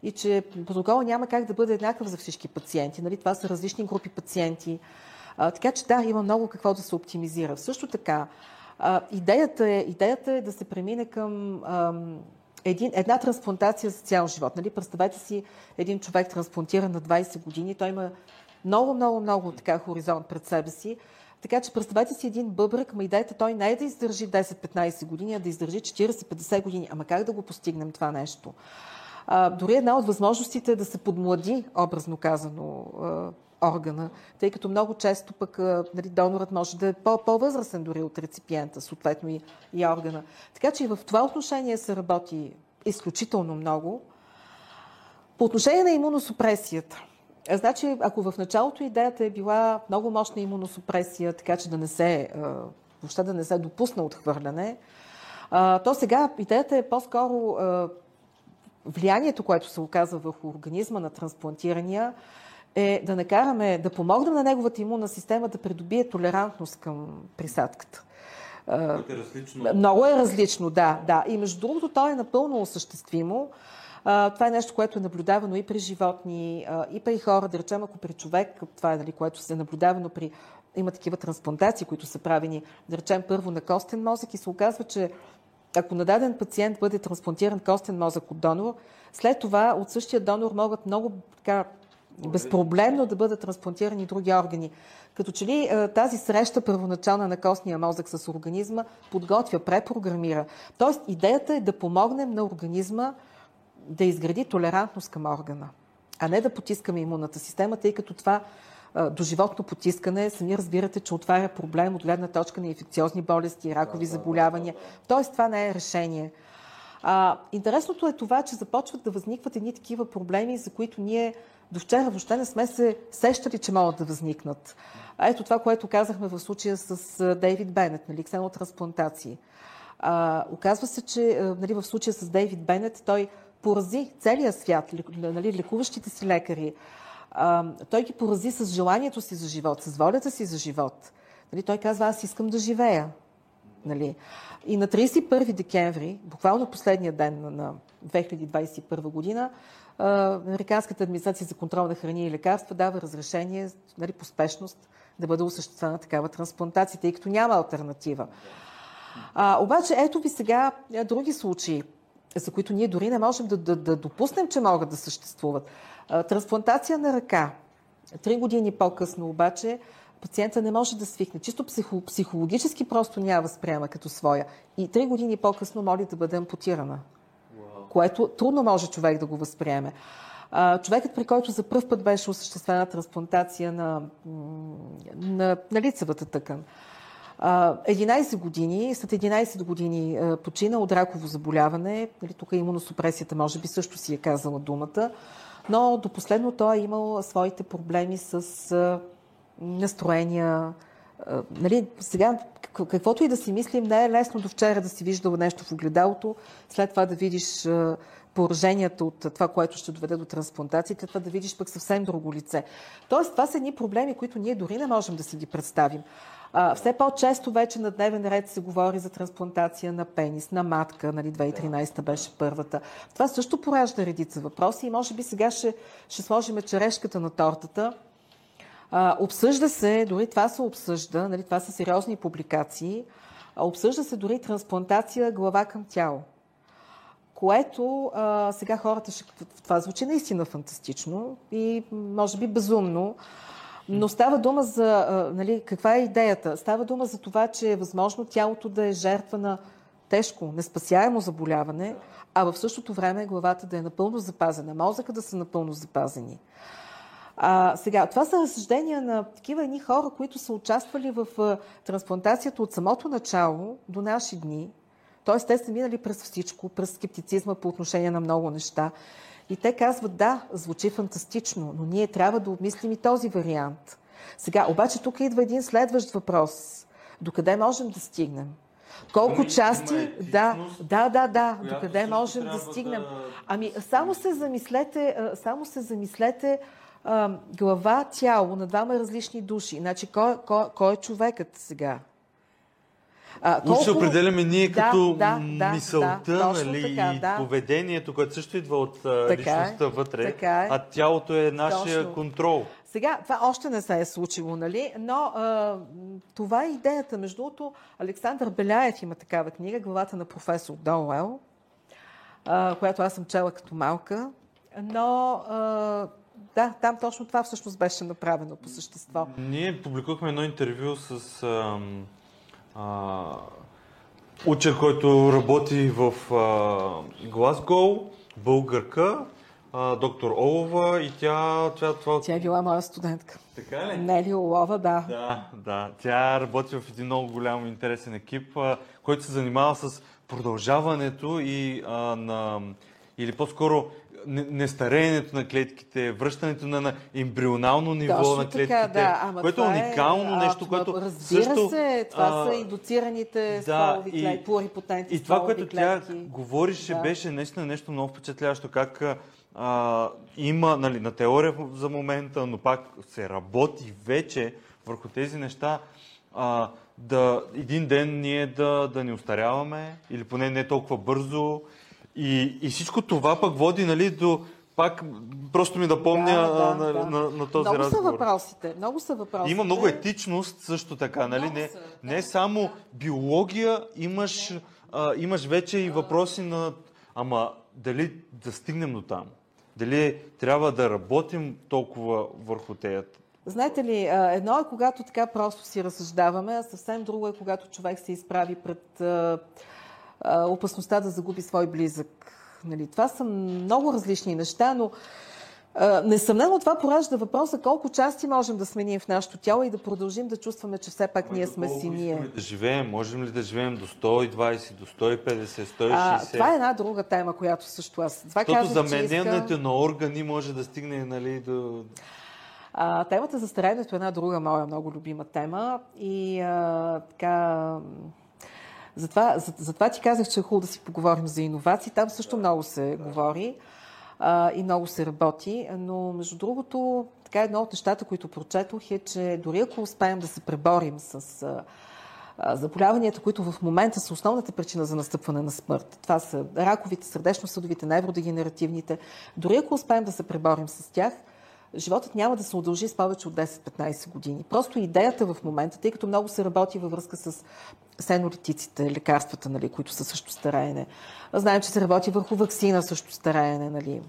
и че протокола няма как да бъде еднакъв за всички пациенти. Нали? Това са различни групи пациенти. А, така че да, има много какво да се оптимизира. Също така, а, идеята, е, идеята е да се премине към ам, един, една трансплантация за цял живот. Нали? Представете си един човек трансплантиран на 20 години, той има много, много, много така хоризонт пред себе си. Така че представете си един бъбрък, ма идеята той не е да издържи 10-15 години, а да издържи 40-50 години. Ама как да го постигнем това нещо? А, дори една от възможностите е да се подмлади, образно казано, органа, тъй като много често пък нали, донорът може да е по-възрастен дори от реципиента, съответно и, и органа. Така че и в това отношение се работи изключително много. По отношение на имуносупресията. Значи, ако в началото идеята е била много мощна имуносупресия, така че да не се, въобще да не се допусна отхвърляне, то сега идеята е по-скоро влиянието, което се оказва върху организма на трансплантирания, е да накараме, да помогнем на неговата имунна система да придобие толерантност към присадката. Е различно. Много е различно, да, да. И между другото, то е напълно осъществимо. Това е нещо, което е наблюдавано и при животни, и при хора. Да речем, ако при човек, това е нали, което се е наблюдавано при има такива трансплантации, които са правени, да речем, първо на костен мозък и се оказва, че ако на даден пациент бъде трансплантиран костен мозък от донор, след това от същия донор могат много така безпроблемно да бъдат трансплантирани други органи. Като че ли е, тази среща първоначална на костния мозък с организма подготвя, препрограмира. Тоест идеята е да помогнем на организма да изгради толерантност към органа, а не да потискаме имунната система, тъй като това е, доживотно потискане, сами разбирате, че отваря проблем от гледна точка на инфекциозни болести, ракови заболявания. Тоест това не е решение. А, интересното е това, че започват да възникват едни такива проблеми, за които ние до вчера въобще не сме се сещали, че могат да възникнат. Ето това, което казахме в случая с Дейвид Бенет, нали, ксенотрансплантации. А, оказва се, че нали, в случая с Дейвид Бенет той порази целия свят, нали, лекуващите си лекари. А, той ги порази с желанието си за живот, с волята си за живот. Нали, той казва, аз искам да живея. Нали. И на 31 декември, буквално последния ден на 2021 година, Американската администрация за контрол на храни и лекарства дава разрешение нали, по спешност да бъде осъществена такава трансплантация, тъй като няма альтернатива. А, обаче ето ви сега други случаи, за които ние дори не можем да, да, да допуснем, че могат да съществуват. А, трансплантация на ръка. Три години по-късно обаче пациента не може да свикне. Чисто психо, психологически просто няма възприема като своя. И три години по-късно моли да бъде ампутирана което трудно може човек да го възприеме. човекът, при който за първ път беше осъществена трансплантация на, на, на лицевата тъкан, 11 години, след 11 години почина от раково заболяване, нали, тук имуносупресията може би също си е казала думата, но до последно той е имал своите проблеми с настроения, нали, сега, каквото и да си мислим, не е лесно до вчера да си виждал нещо в огледалото, след това да видиш пораженията от това, което ще доведе до трансплантацията, това да видиш пък съвсем друго лице. Тоест, това са едни проблеми, които ние дори не можем да си ги представим. А, все по-често вече на дневен ред се говори за трансплантация на пенис, на матка, нали, 2013 беше първата. Това също поражда редица въпроси и може би сега ще, ще сложим черешката на тортата, обсъжда се, дори това се обсъжда, нали, това са сериозни публикации, обсъжда се дори трансплантация глава към тяло. Което а, сега хората ще... Това звучи наистина фантастично и може би безумно, но става дума за... А, нали, каква е идеята? Става дума за това, че е възможно тялото да е жертва на тежко, неспасяемо заболяване, а в същото време главата да е напълно запазена, мозъка да са напълно запазени. А, сега, това са разсъждения на такива едни хора, които са участвали в а, трансплантацията от самото начало до наши дни. Тоест, те са минали през всичко, през скептицизма по отношение на много неща. И те казват, да, звучи фантастично, но ние трябва да обмислим и този вариант. Сега, обаче тук идва един следващ въпрос. Докъде можем да стигнем? Колко ами, части? Да, да, да, да. Докъде можем да стигнем? Да... Ами, само се замислете, само се замислете а, глава, тяло на двама различни души. Значи, кой, кой, кой е човекът сега? А, колко... се определяме ние да, като да, да, мисълта да, нали, така, и да. поведението, което също идва от така е, личността е, вътре, така е. а тялото е нашия точно. контрол. Сега, това още не се е случило, нали? но а, това е идеята. Между другото, Александър Беляев има такава книга, главата на професор Доуел, а, която аз съм чела като малка. Но а, да, там точно това всъщност беше направено по същество. Ние публикувахме едно интервю с а, а, учен, който работи в а, Глазгоу, българка, а, доктор Олова и тя... Тя, това... тя е била моя студентка. Така ли? Нели Олова, да. Да, да. Тя работи в един много голям интересен екип, а, който се занимава с продължаването и а, на... или по-скоро нестареенето на клетките, връщането на, на ембрионално ниво Точно на клетките, така, да. Ама което е уникално е, нещо, което разбира също... се, това а, са индуцираните да, стволови клетки, плурипотентни И това, което тя говорише, да. беше наистина нещо много впечатляващо, как а, има нали, на теория за момента, но пак се работи вече върху тези неща, а, да един ден ние да, да не устаряваме, или поне не толкова бързо, и, и всичко това пък води нали, до пак просто ми да помня да, да, на, да. На, на, този много разговор. Много са въпросите. Много са въпросите. Има много етичност също така. Нали? Не, са, да. не само биология, имаш, а, имаш вече и въпроси на... Ама дали да стигнем до там? Дали трябва да работим толкова върху тея Знаете ли, едно е когато така просто си разсъждаваме, а съвсем друго е когато човек се изправи пред опасността да загуби свой близък. Нали, това са много различни неща, но Несъмнено това поражда въпроса колко части можем да сменим в нашето тяло и да продължим да чувстваме, че все пак ние сме си ние. да живеем? Можем ли да живеем до 120, до 150, 160? А, това е една друга тема, която също аз... Това Защото заменянето иска... на органи може да стигне нали, до... А, темата за старението е една друга моя много любима тема и а, така затова, за, затова ти казах, че е хубаво да си поговорим за иновации. Там също много се говори а, и много се работи, но между другото, така едно от нещата, които прочетох е, че дори ако успеем да се преборим с а, заболяванията, които в момента са основната причина за настъпване на смърт. Това са раковите, сърдечно-съдовите, невродегенеративните. Дори ако успеем да се преборим с тях, животът няма да се удължи с повече от 10-15 години. Просто идеята в момента, тъй като много се работи във връзка с сенолитиците, лекарствата, нали, които са също стараене. Знаем, че се работи върху вакцина също стараене. Нали.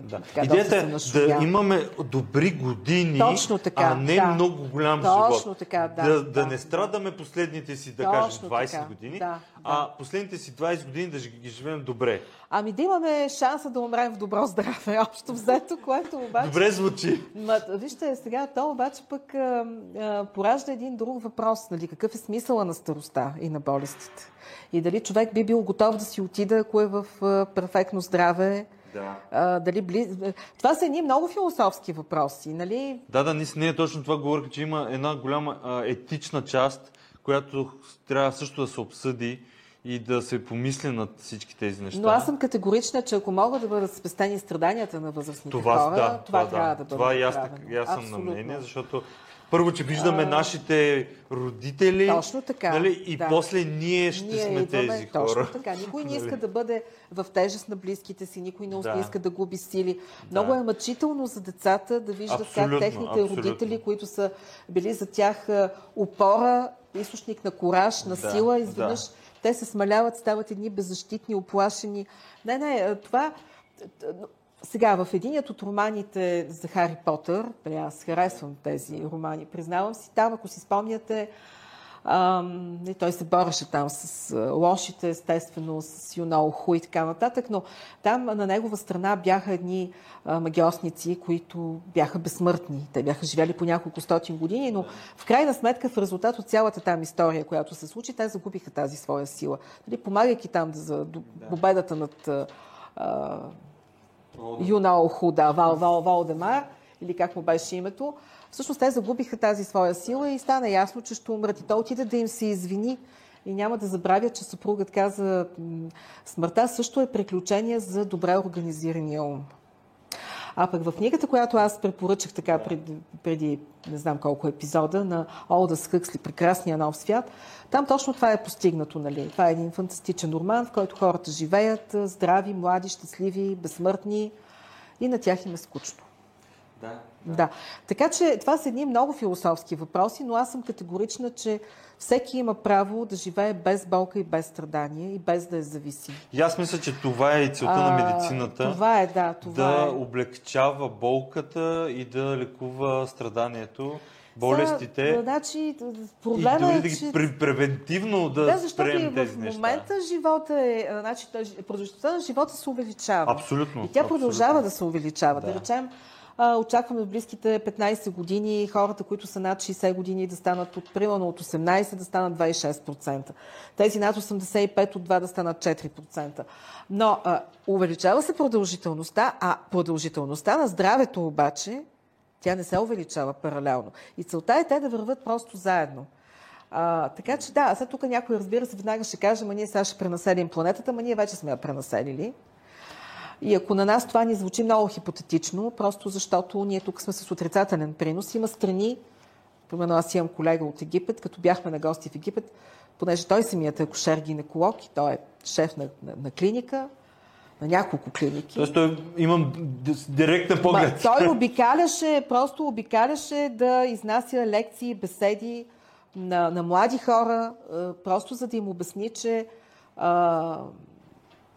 Да. Така, Идеята е да имаме добри години, Точно така, а не да. много голям Точно живот. Така, да, да, да, да не страдаме последните си, да Точно кажем, 20 така, години, да, а последните си 20 години да ги живеем добре. Ами да имаме шанса да умрем в добро здраве, общо взето, което обаче... Добре звучи. Ма, вижте, сега то обаче пък а, а, поражда един друг въпрос, нали, какъв е смисъла на староста и на болестите. И дали човек би бил готов да си отида, ако е в перфектно здраве, да. А, дали близ... Това са едни много философски въпроси, нали? Да, да, ние, точно това говорих, че има една голяма а, етична част, която трябва също да се обсъди и да се помисли над всички тези неща. Но аз съм категорична, че ако могат да бъдат спестени страданията на възрастните това, хора, да, това, това трябва да, да бъде Това и аз, аз съм на мнение, защото първо, че виждаме а... нашите родители. Точно така. Нали? И да. после ние ще ние сме идваме, тези хора. Точно така. Никой не иска нали? да бъде в тежест на близките си, никой не да. иска да губи сили. Много е мъчително за децата да виждат абсолютно, как техните абсолютно. родители, които са били за тях опора, източник на кораж, на да, сила, изведнъж да. те се смаляват, стават едни беззащитни, оплашени. Не, не, това сега, в единият от романите за Хари Потър, нали, аз харесвам тези романи, признавам си, там, ако си спомняте, ам, и той се бореше там с лошите, естествено, с Юнол Ху и така нататък, но там на негова страна бяха едни а, магиосници, които бяха безсмъртни. Те бяха живели по няколко стотин години, но в крайна сметка, в резултат от цялата там история, която се случи, те загубиха тази своя сила. Нали, помагайки там за победата над а, Юнао Худа, Вал, Вал, Валдемар, или как му беше името, всъщност те загубиха тази своя сила и стана ясно, че ще умрат. И той отиде да им се извини и няма да забравя, че съпругът каза, смъртта също е приключение за добре организирания ум. А пък в книгата, която аз препоръчах така преди, преди не знам колко епизода на Олдас Хъксли Прекрасния нов свят, там точно това е постигнато. Нали? Това е един фантастичен роман, в който хората живеят здрави, млади, щастливи, безсмъртни и на тях им е скучно. Да, да. да. Така че това са едни много философски въпроси, но аз съм категорична, че всеки има право да живее без болка и без страдание и без да е зависим. И аз мисля, че това е и целта а, на медицината. Това е, да. Това да е. облегчава болката и да лекува страданието болестите. Са, значи, проблема и дори е, да че... превентивно да, да спрем тези неща. в момента живота е, значи, продължителността на живота се увеличава. Абсолютно. И тя абсолютно. продължава да се увеличава. Да, да речем, очакваме в близките 15 години хората, които са над 60 години да станат от примерно от 18 да станат 26%. Тези над 85 от 2 да станат 4%. Но а, увеличава се продължителността, а продължителността на здравето обаче тя не се увеличава паралелно. И целта е те да върват просто заедно. А, така че да, сега тук някой разбира се веднага ще каже, ма ние сега ще пренаселим планетата, ма ние вече сме я пренаселили. И ако на нас това ни звучи много хипотетично, просто защото ние тук сме с отрицателен принос, има страни, примерно аз имам колега от Египет, като бяхме на гости в Египет, понеже той самият е кошер-гинеколог и той е шеф на, на, на клиника, на няколко клиники. Тоест той имам директен поглед. Ма, той обикаляше, просто обикаляше да изнася лекции, беседи на, на млади хора, просто за да им обясни, че а,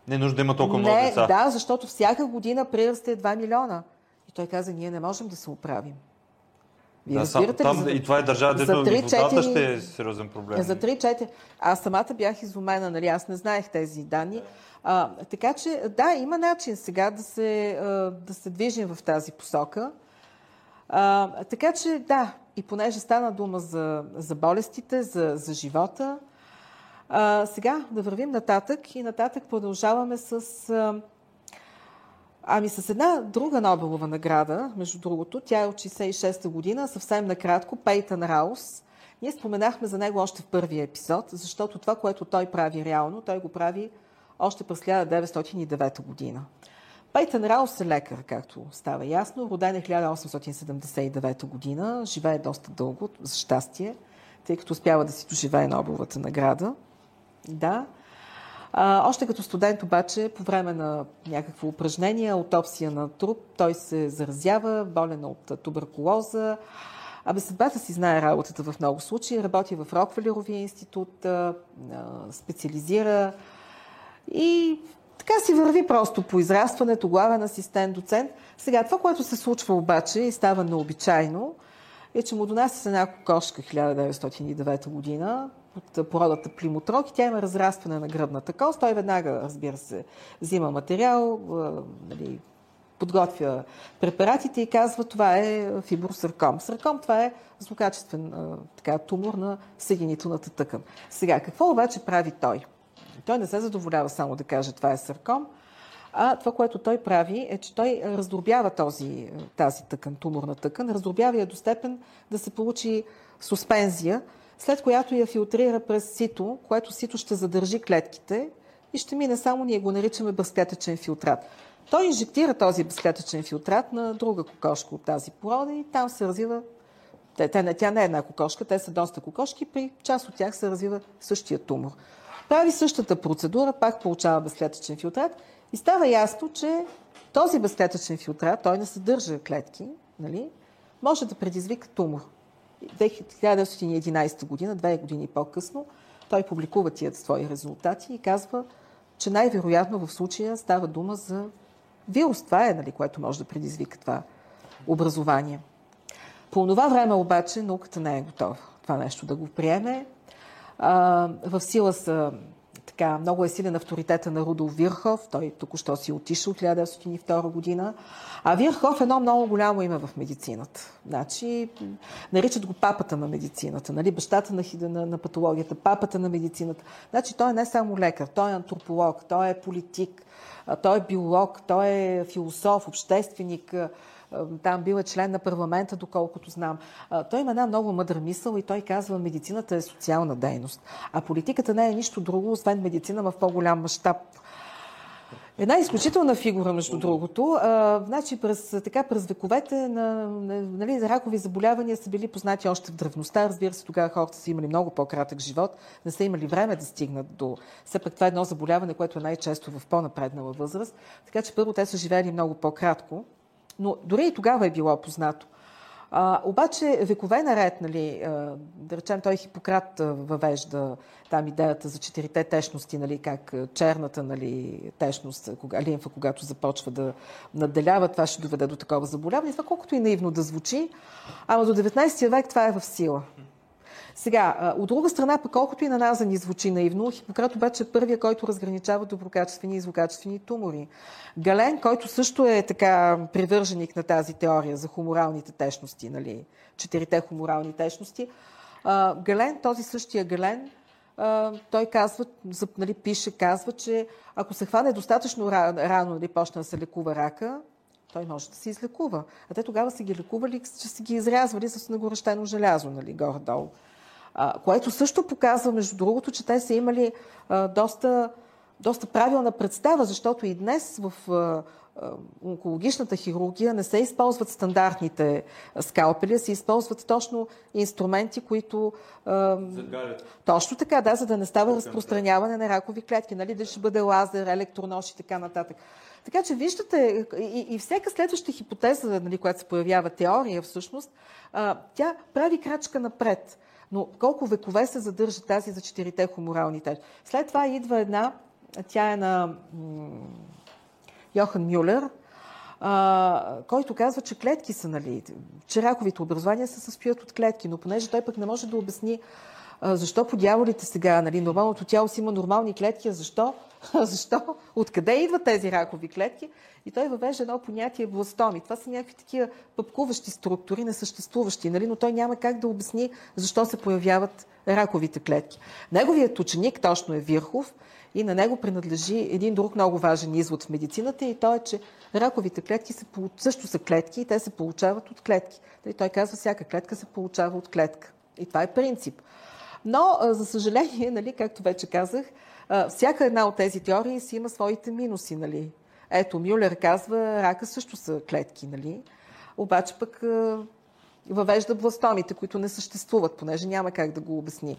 не е нужда да има толкова много деца. Да, защото всяка година приръста е 2 милиона. И той каза, ние не можем да се оправим. Вие да, разбирате там, ли? За, и това е държава, дето водата ще е сериозен проблем. За 3-4. Аз самата бях изумена, нали? Аз не знаех тези данни. А, така че, да, има начин сега да се, да се движим в тази посока. А, така че, да, и понеже стана дума за, за болестите, за, за живота, а, сега да вървим нататък и нататък продължаваме с... А, ами с една друга Нобелова награда, между другото, тя е от 66-та година, съвсем накратко, Пейтън Раус. Ние споменахме за него още в първия епизод, защото това, което той прави реално, той го прави още през 1909 година. Пейтън Раус е лекар, както става ясно. Роден е 1879 година. Живее доста дълго, за щастие, тъй като успява да си доживее Нобеловата награда. Да. А, още като студент обаче, по време на някакво упражнение, аутопсия на труп, той се заразява, болен от туберкулоза. Абе, съдбата си знае работата в много случаи. Работи в Роквелеровия институт, специализира и така си върви просто по израстването, главен асистент, доцент. Сега, това, което се случва обаче и става необичайно, е, че му донася една кокошка 1909 година, от породата плимотрок и тя има разрастване на гръбната кост. Той веднага, разбира се, взима материал, нали, подготвя препаратите и казва, това е фибросарком. Сарком това е злокачествен така, тумор на съединителната тъкан. Сега, какво обаче прави той? Той не се задоволява само да каже, това е сарком, а това, което той прави, е, че той раздробява този, тази тъкан, туморна тъкан, раздробява я до степен да се получи суспензия, след която я филтрира през сито, което сито ще задържи клетките и ще мине само, ние го наричаме безклетъчен филтрат. Той инжектира този безклетъчен филтрат на друга кокошка от тази порода и там се развива те, тя не е една кокошка, те са доста кокошки, при част от тях се развива същия тумор. Прави същата процедура, пак получава безклетъчен филтрат и става ясно, че този безклетъчен филтрат, той не съдържа клетки, нали, може да предизвика тумор. 1911 година, две години по-късно, той публикува тия свои резултати и казва, че най-вероятно в случая става дума за вирус. Това е, нали, което може да предизвика това образование. По това време обаче науката не е готова това нещо да го приеме. А, в сила са така, много е силен авторитета на Рудолф Вирхов. Той току-що си отишъл 1902 година. А Вирхов е едно много голямо име в медицината. Значи, наричат го папата на медицината, нали? бащата на, на, на патологията, папата на медицината. Значи, той е не само лекар, той е антрополог, той е политик, той е биолог, той е философ, общественик, там бил е член на парламента, доколкото знам. Той има една много мъдра мисъл и той казва, медицината е социална дейност, а политиката не е нищо друго, освен медицина в по-голям мащаб. Една изключителна фигура, между другото. А, значи през, така, през вековете на, на нали, ракови заболявания са били познати още в древността. Разбира се, тогава хората са имали много по-кратък живот, не са имали време да стигнат до... Все пак това е едно заболяване, което е най-често в по-напреднала възраст. Така че първо те са живели много по-кратко Но дори и тогава е било познато. А, обаче векове наред, нали, да речем, той Хипократ въвежда там идеята за четирите течности, нали, как черната нали, течност, кога, лимфа, когато започва да надделява, това ще доведе до такова заболяване. Това колкото и наивно да звучи, ама до 19 век това е в сила. Сега, от друга страна, пък колкото и на нас ни звучи наивно, Хипократ обаче е първия, който разграничава доброкачествени и злокачествени тумори. Гален, който също е така привърженик на тази теория за хуморалните течности, нали, четирите хуморални течности, Гален, този същия Гален, той казва, нали, пише, казва, че ако се хване достатъчно рано, нали, почне да се лекува рака, той може да се излекува. А те тогава са ги лекували, че са ги изрязвали с нагорещено желязо, нали, горе-долу. А, което също показва, между другото, че те са имали а, доста, доста правилна представа, защото и днес в а, онкологичната хирургия не се използват стандартните скалпели, се използват точно инструменти, които... Загалят. Точно така, да, за да не става разпространяване на ракови клетки, нали, да ще бъде лазер, електронож и така нататък. Така че виждате, и, и всяка следваща хипотеза, нали, която се появява теория всъщност, а, тя прави крачка напред. Но колко векове се задържа тази за четирите хуморални тежи. След това идва една, тя е на Йохан Мюлер, а, който казва, че клетки са, нали, че раковите образования се състоят от клетки, но понеже той пък не може да обясни защо по дяволите сега, нали, нормалното тяло си има нормални клетки, а защо? защо? Откъде идват тези ракови клетки? И той въвежда едно понятие бластоми. Това са някакви такива пъпкуващи структури, несъществуващи, нали? но той няма как да обясни защо се появяват раковите клетки. Неговият ученик точно е Вирхов и на него принадлежи един друг много важен извод в медицината и то е, че раковите клетки се, също са клетки и те се получават от клетки. Нали, той казва, всяка клетка се получава от клетка. И това е принцип. Но, за съжаление, нали, както вече казах, всяка една от тези теории си има своите минуси. Нали. Ето, Мюлер казва, рака също са клетки, нали? Обаче пък въвежда бластомите, които не съществуват, понеже няма как да го обясни.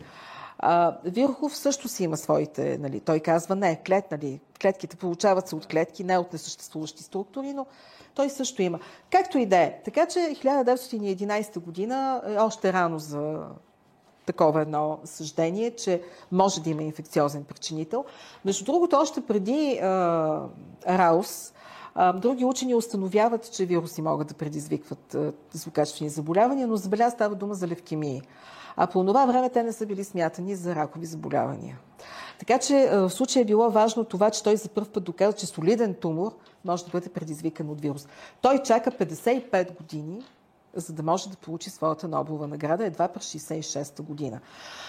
А, Вирхов също си има своите, нали, той казва не, клет, нали, клетките получават се от клетки, не от несъществуващи структури, но той също има. Както и да е. Така че 1911 година е още рано за такова едно съждение, че може да има инфекциозен причинител. Между другото, още преди а, Раус, а, други учени установяват, че вируси могат да предизвикват злокачествени заболявания, но забеля става дума за левкемии. А по това време те не са били смятани за ракови заболявания. Така че в случая е било важно това, че той за първ път доказа, че солиден тумор може да бъде предизвикан от вирус. Той чака 55 години, за да може да получи своята Нобелова награда едва през 66-та година.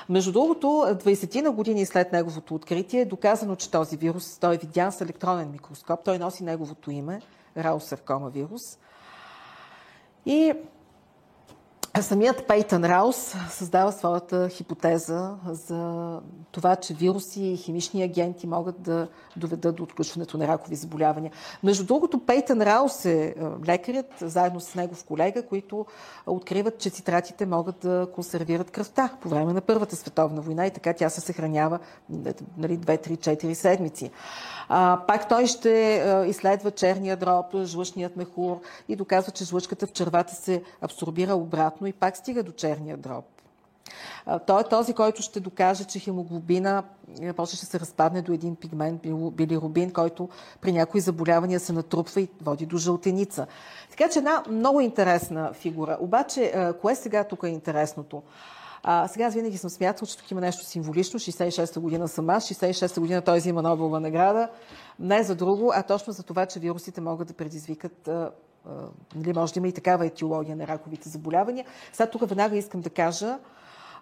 Между другото, 20 на години след неговото откритие е доказано, че този вирус, той е видян с електронен микроскоп, той носи неговото име, раусаркома вирус. И Самият Пейтън Раус създава своята хипотеза за това, че вируси и химични агенти могат да доведат до отключването на ракови заболявания. Между другото, Пейтън Раус е, е лекарят, заедно с негов колега, които откриват, че цитратите могат да консервират кръвта по време на Първата световна война и така тя се съхранява нали, 2-3-4 седмици. А, пак той ще а, изследва черния дроб, жлъчният мехур и доказва, че жлъчката в червата се абсорбира обратно и пак стига до черния дроб. Той е този, който ще докаже, че хемоглобина е, после ще се разпадне до един пигмент, билирубин, който при някои заболявания се натрупва и води до жълтеница. Така че една много интересна фигура. Обаче, кое сега тук е интересното? А, сега аз винаги съм смятал, че тук има нещо символично. 66-та година съм аз, 66-та година той взима Нобелова награда. Не за друго, а точно за това, че вирусите могат да предизвикат а, нали, може да има и такава етиология на раковите заболявания. Сега тук веднага искам да кажа,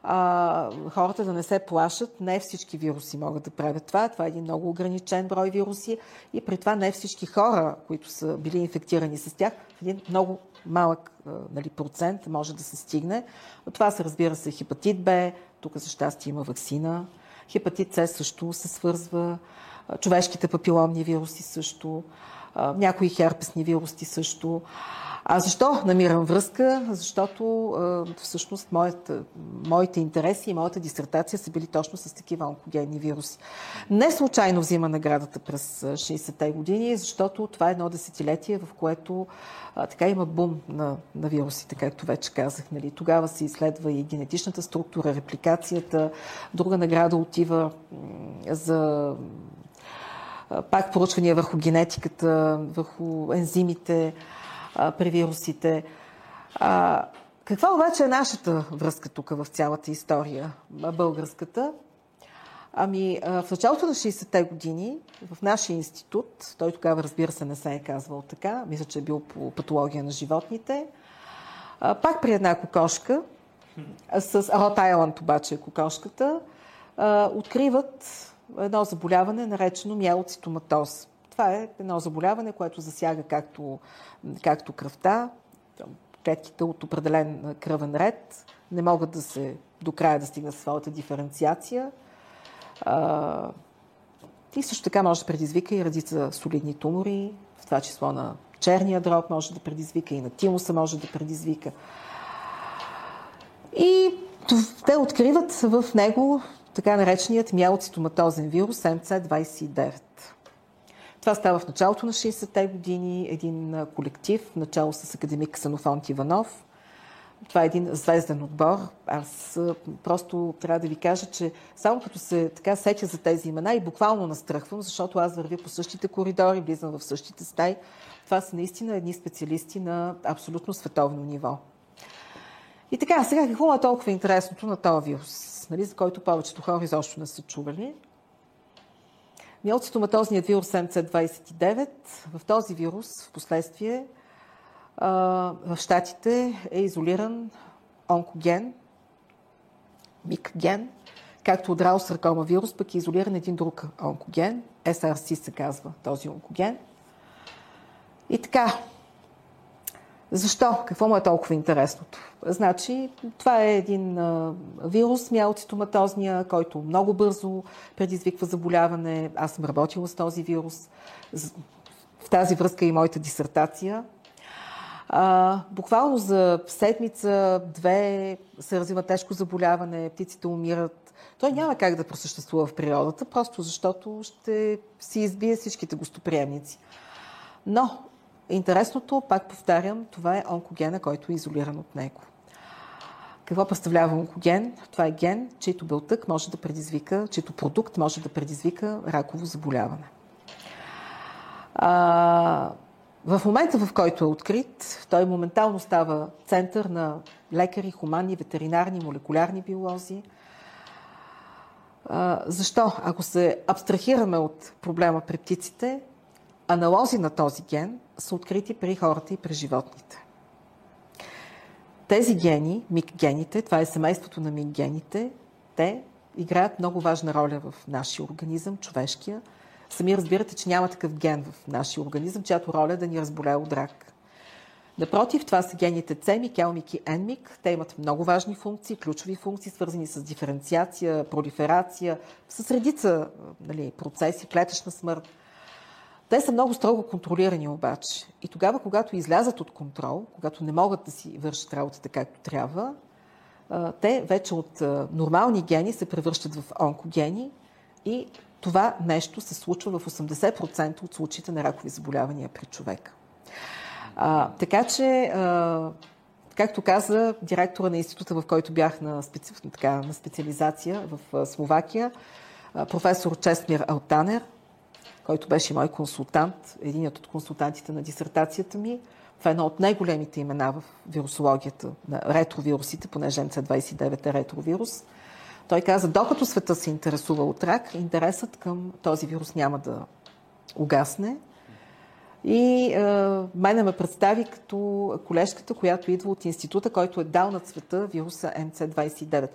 а, хората да не се плашат. Не всички вируси могат да правят това. Това е един много ограничен брой вируси и при това не всички хора, които са били инфектирани с тях, един много малък нали, процент може да се стигне. Но това се разбира се хепатит Б, тук за щастие има вакцина. Хепатит С също се свързва човешките папиломни вируси също, някои херпесни вируси също. А защо намирам връзка? Защото всъщност моята, моите интереси и моята дисертация са били точно с такива онкогенни вируси. Не случайно взима наградата през 60-те години, защото това е едно десетилетие, в което така има бум на, на вирусите, както вече казах. Нали. Тогава се изследва и генетичната структура, репликацията. Друга награда отива за пак проучвания върху генетиката, върху ензимите при вирусите. Каква обаче е нашата връзка тук в цялата история, българската? Ами, в началото на 60-те години в нашия институт, той тогава, разбира се, не се е казвал така, мисля, че е бил по патология на животните, пак при една кокошка, с Рот Айланд обаче е кокошката, откриват едно заболяване, наречено миелоцитоматоз. Това е едно заболяване, което засяга както, както кръвта, клетките от определен кръвен ред, не могат да се до края да стигнат своята диференциация. и също така може да предизвика и редица солидни тумори, в това число на черния дроб може да предизвика и на тимуса може да предизвика. И те откриват в него така нареченият миелоцитоматозен вирус МЦ-29. Това става в началото на 60-те години, един колектив, начало с академик Санофонт Иванов. Това е един звезден отбор. Аз просто трябва да ви кажа, че само като се така сетя за тези имена и буквално настръхвам, защото аз вървя по същите коридори, влизам в същите стаи. Това са наистина едни специалисти на абсолютно световно ниво. И така, сега какво е толкова интересното на този вирус, нали, за който повечето хора изобщо не са чували? Миоцитоматозният вирус МЦ-29, в този вирус в последствие в Штатите е изолиран онкоген, микген, както от раусаркома вирус, пък е изолиран един друг онкоген, SRC се казва този онкоген. И така, защо? Какво му е толкова интересното? Значи, това е един а, вирус, миалцитоматозния, който много бързо предизвиква заболяване. Аз съм работила с този вирус. В тази връзка и моята дисертация. А, буквално за седмица, две се развива тежко заболяване, птиците умират. Той няма как да просъществува в природата, просто защото ще си избие всичките гостоприемници. Но Интересното, пак повтарям, това е онкогена, който е изолиран от него. Какво представлява онкоген? Това е ген, чийто белтък може да предизвика, чийто продукт може да предизвика раково заболяване. А, в момента, в който е открит, той моментално става център на лекари, хуманни, ветеринарни, молекулярни биолози. А, защо? Ако се абстрахираме от проблема при птиците, аналози на този ген са открити при хората и при животните. Тези гени, мик-гените, това е семейството на мик-гените, те играят много важна роля в нашия организъм, човешкия. Сами разбирате, че няма такъв ген в нашия организъм, чиято роля е да ни разболее от рак. Напротив, това са гените CEMIC, ELMIC и ENMIC. Те имат много важни функции, ключови функции, свързани с диференциация, пролиферация, с редица нали, процеси, клетъчна смърт – те са много строго контролирани обаче. И тогава, когато излязат от контрол, когато не могат да си вършат работата както трябва, те вече от нормални гени се превръщат в онкогени и това нещо се случва в 80% от случаите на ракови заболявания при човека. А, така че, а, както каза директора на института, в който бях на, специ... така, на специализация в Словакия, професор Честмир Алтанер, който беше мой консултант, единият от консултантите на дисертацията ми. Това е едно от най-големите имена в вирусологията на ретровирусите, понеже МЦ-29 е ретровирус. Той каза, докато света се интересува от рак, интересът към този вирус няма да угасне. И е, мене ме представи като колежката, която идва от института, който е дал на света вируса МЦ-29.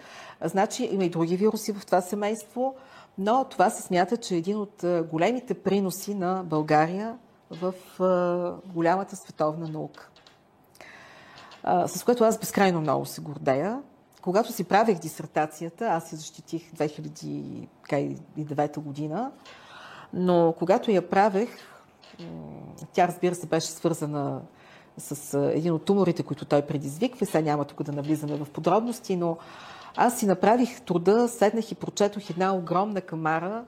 Значи има и други вируси в това семейство но това се смята, че е един от големите приноси на България в голямата световна наука. С което аз безкрайно много се гордея. Когато си правех дисертацията, аз си защитих 2009 година, Но когато я правех, тя разбира се беше свързана с един от туморите, които той предизвиква. Сега няма тук да навлизаме в подробности, но аз си направих труда, седнах и прочетох една огромна камара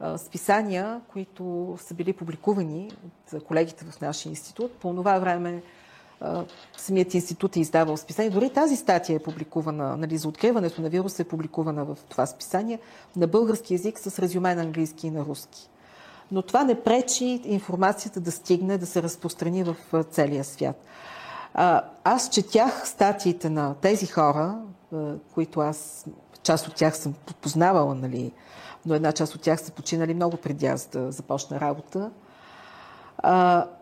с писания, които са били публикувани от колегите в нашия институт. По това време самият институт е издавал списание. Дори тази статия е публикувана, нали, за откриването на вируса е публикувана в това списание на български язик с резюме на английски и на руски. Но това не пречи информацията да стигне, да се разпространи в целия свят. Аз четях статиите на тези хора, които аз, част от тях съм познавала, нали, но една част от тях са починали много преди аз да започна работа.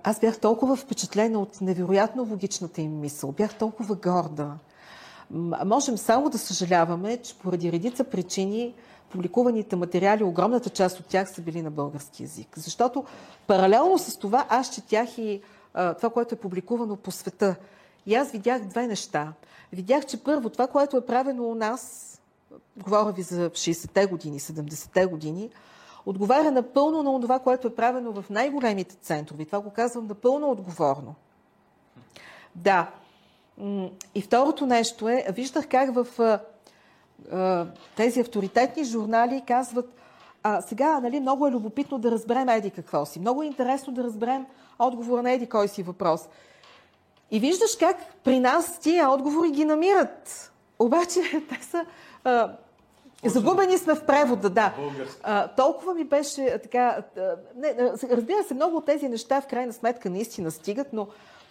Аз бях толкова впечатлена от невероятно логичната им мисъл. Бях толкова горда. Можем само да съжаляваме, че поради редица причини публикуваните материали, огромната част от тях са били на български язик. Защото паралелно с това аз четях и това, което е публикувано по света. И аз видях две неща. Видях, че първо това, което е правено у нас, говоря ви за 60-те години, 70-те години, отговаря напълно на това, което е правено в най-големите центрове. Това го казвам напълно отговорно. Да. И второто нещо е, виждах как в тези авторитетни журнали казват, а сега нали, много е любопитно да разберем еди какво си. Много е интересно да разберем отговора на еди кой си въпрос. И виждаш как при нас тия отговори ги намират. Обаче те са а, Загубени сме в превода, да. А, толкова ми беше така. Не, разбира се, много от тези неща в крайна сметка наистина стигат, но,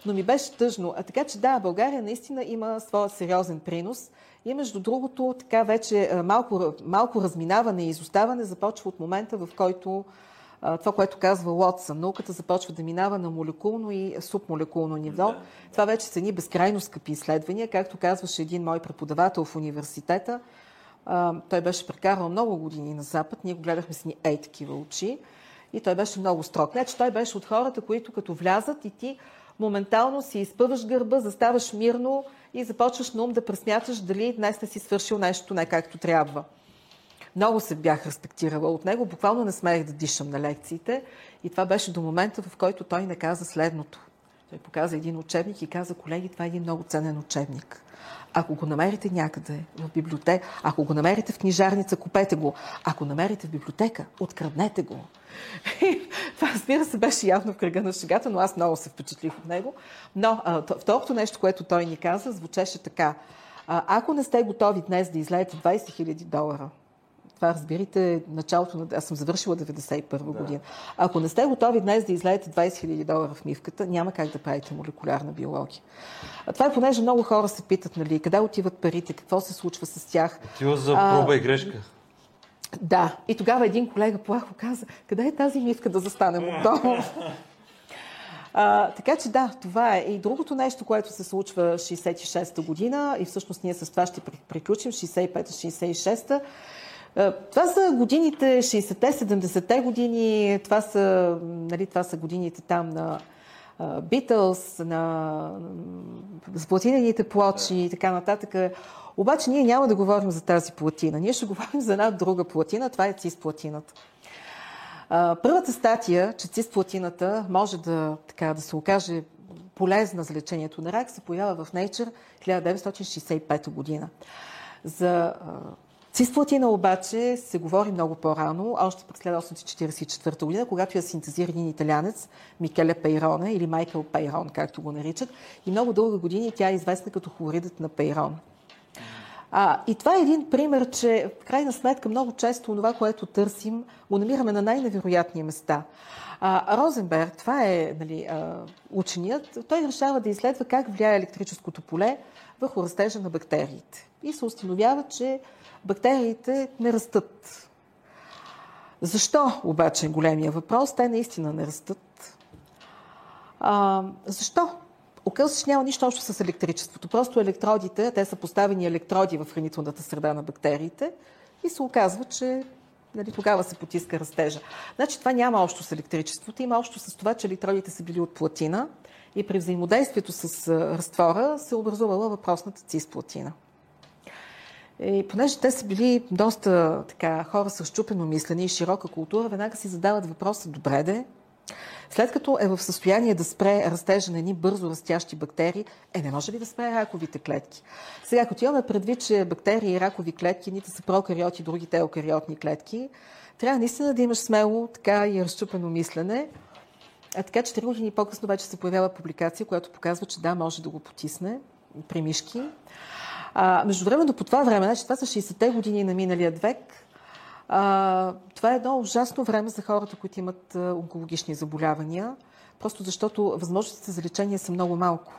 но ми беше тъжно. А така че да, България наистина има своя сериозен принос. И между другото, така вече малко, малко разминаване и изоставане започва от момента, в който това, което казва Лотсън, науката започва да минава на молекулно и субмолекулно ниво. Да. Това вече са ни безкрайно скъпи изследвания. Както казваше един мой преподавател в университета, той беше прекарал много години на Запад, ние го гледахме с ни ей такива очи и той беше много строг. Не, че той беше от хората, които като влязат и ти моментално си изпъваш гърба, заставаш мирно и започваш на ум да пресмяташ дали днес не си свършил нещо не както трябва. Много се бях респектирала от него, буквално не смеех да дишам на лекциите и това беше до момента, в който той не каза следното. Той показа един учебник и каза, колеги, това е един много ценен учебник. Ако го намерите някъде в библиотека, ако го намерите в книжарница, купете го. Ако намерите в библиотека, откраднете го. това, разбира се, беше явно в кръга на шегата, но аз много се впечатлих от него. Но а, второто нещо, което той ни каза, звучеше така. А, ако не сте готови днес да излеете 20 000 долара това разбирайте началото на... Аз съм завършила 91 да. година. Ако не сте готови днес да излеете 20 000 долара в мивката, няма как да правите молекулярна биология. А това е понеже много хора се питат, нали, къде отиват парите, какво се случва с тях. Отива за проба а, и грешка. Да. И тогава един колега плахо каза, къде е тази мивка да застанем от дома? А, така че да, това е. И другото нещо, което се случва 66-та година, и всъщност ние с това ще приключим, 65-66-та, е, това са годините 60-те, 70-те години, това са, нали, това са годините там на Битълс, на платинените плочи и така нататък. Обаче ние няма да говорим за тази платина. Ние ще говорим за една друга платина. Това е цисплатината. Първата статия, че цисплатината може да, така, да се окаже полезна за лечението на рак, се появява в Nature 1965 година. За Цисплатина обаче се говори много по-рано, още през 1844 година, когато я синтезира един италянец, Микеле Пейроне или Майкъл Пейрон, както го наричат. И много дълги години тя е известна като хлоридът на Пейрон. А, и това е един пример, че в крайна сметка много често това, което търсим, го намираме на най-невероятни места. А, Розенберг, това е нали, а, ученият, той решава да изследва как влияе електрическото поле върху растежа на бактериите. И се установява, че бактериите не растат. Защо обаче е големия въпрос? Те наистина не растат. А, защо? Оказва че няма нищо общо с електричеството. Просто електродите, те са поставени електроди в хранителната среда на бактериите и се оказва, че нали, тогава се потиска растежа. Значи това няма общо с електричеството, има общо с това, че електродите са били от платина и при взаимодействието с разтвора се образувала въпросната цисплатина. И понеже те са били доста така, хора с щупено мислене и широка култура, веднага си задават въпроса, добре де, след като е в състояние да спре растежа на едни бързо растящи бактерии, е, не може ли да спре раковите клетки? Сега, като имаме предвид, че бактерии и ракови клетки, нито са прокариоти, другите еукариотни клетки, трябва наистина да имаш смело така и разчупено мислене. А така, че 3 години по-късно вече се появява публикация, която показва, че да, може да го потисне при мишки. А, между времето по това време, значи това са 60-те години на миналия век, а, това е едно ужасно време за хората, които имат а, онкологични заболявания, просто защото възможностите за лечение са много малко.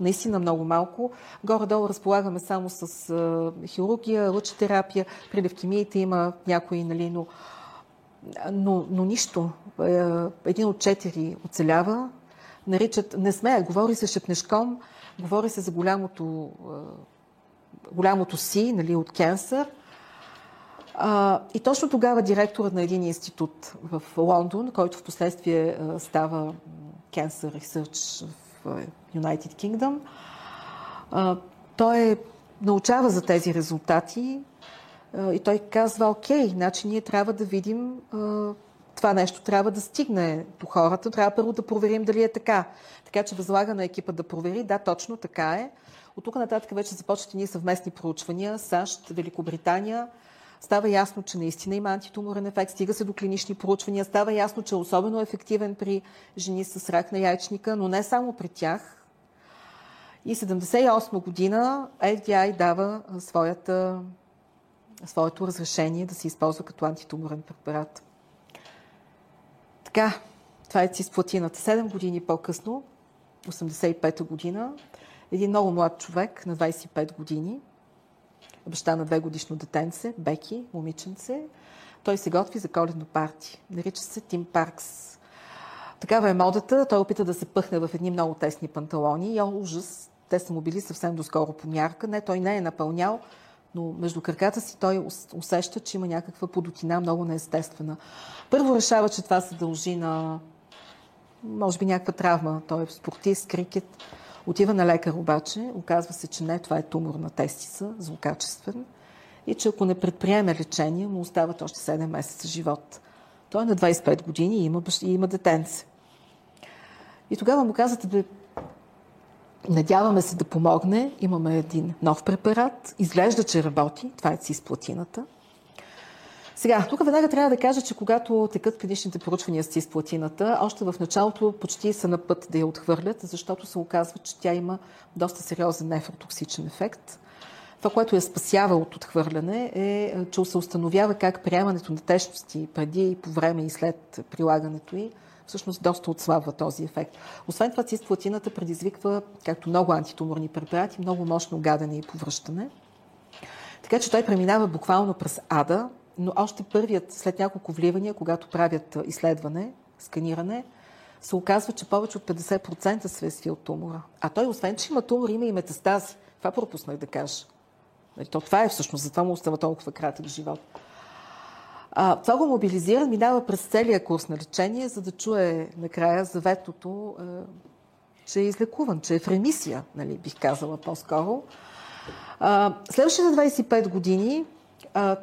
Наистина много малко. Горе-долу разполагаме само с а, хирургия, лъчетерапия. При левкемиите има някои, нали, но, но, но нищо. Е, един от четири оцелява. Наричат, не сме, говори се шепнешком, говори се за голямото, голямото си, нали, от кенсър. А, и точно тогава директорът на един институт в Лондон, който в последствие става Cancer Research в United Kingdom, а, той научава за тези резултати а, и той казва, окей, значи ние трябва да видим а, това нещо трябва да стигне до хората, трябва първо да проверим дали е така. Така че възлага на екипа да провери, да, точно така е. От тук нататък вече започват ние съвместни проучвания, САЩ, Великобритания, Става ясно, че наистина има антитуморен ефект, стига се до клинични проучвания, става ясно, че е особено ефективен при жени с рак на яйчника, но не само при тях. И 78 година FDA дава своята, своето разрешение да се използва като антитуморен препарат. Така, това е цисплатината. 7 години по-късно, 85-та година, един много млад човек на 25 години, баща на две годишно детенце, Беки, момиченце. Той се готви за коледно парти. Нарича се Тим Паркс. Такава е модата. Той опита да се пъхне в едни много тесни панталони. И ужас, те са му били съвсем доскоро по мярка. Не, той не е напълнял, но между краката си той усеща, че има някаква подотина, много неестествена. Първо решава, че това се дължи на може би някаква травма. Той е спортист, крикет. Отива на лекар обаче, оказва се, че не, това е тумор на тестиса, злокачествен, и че ако не предприеме лечение, му остават още 7 месеца живот. Той е на 25 години и има, и има детенце. И тогава му казвате, бе, надяваме се да помогне, имаме един нов препарат, изглежда, че работи, това е цисплатината – сега, тук веднага трябва да кажа, че когато текат клиничните поручвания с цисплатината, още в началото почти са на път да я отхвърлят, защото се оказва, че тя има доста сериозен нефротоксичен ефект. Това, което я спасява от отхвърляне е, че се установява как приемането на течности преди и по време и след прилагането й всъщност доста отслабва този ефект. Освен това, цисплатината предизвиква, както много антитуморни препарати, много мощно гадане и повръщане. Така че той преминава буквално през ада, но още първият, след няколко вливания, когато правят изследване, сканиране, се оказва, че повече от 50% се е свил тумора. А той, освен, че има тумор, има и метастази. Това пропуснах да кажа. Нали, то това е всъщност, затова му остава толкова кратък живот. А, това го мобилизира, минава през целия курс на лечение, за да чуе накрая заветното, е, че е излекуван, че е в ремисия, нали, бих казала по-скоро. А, следващите 25 години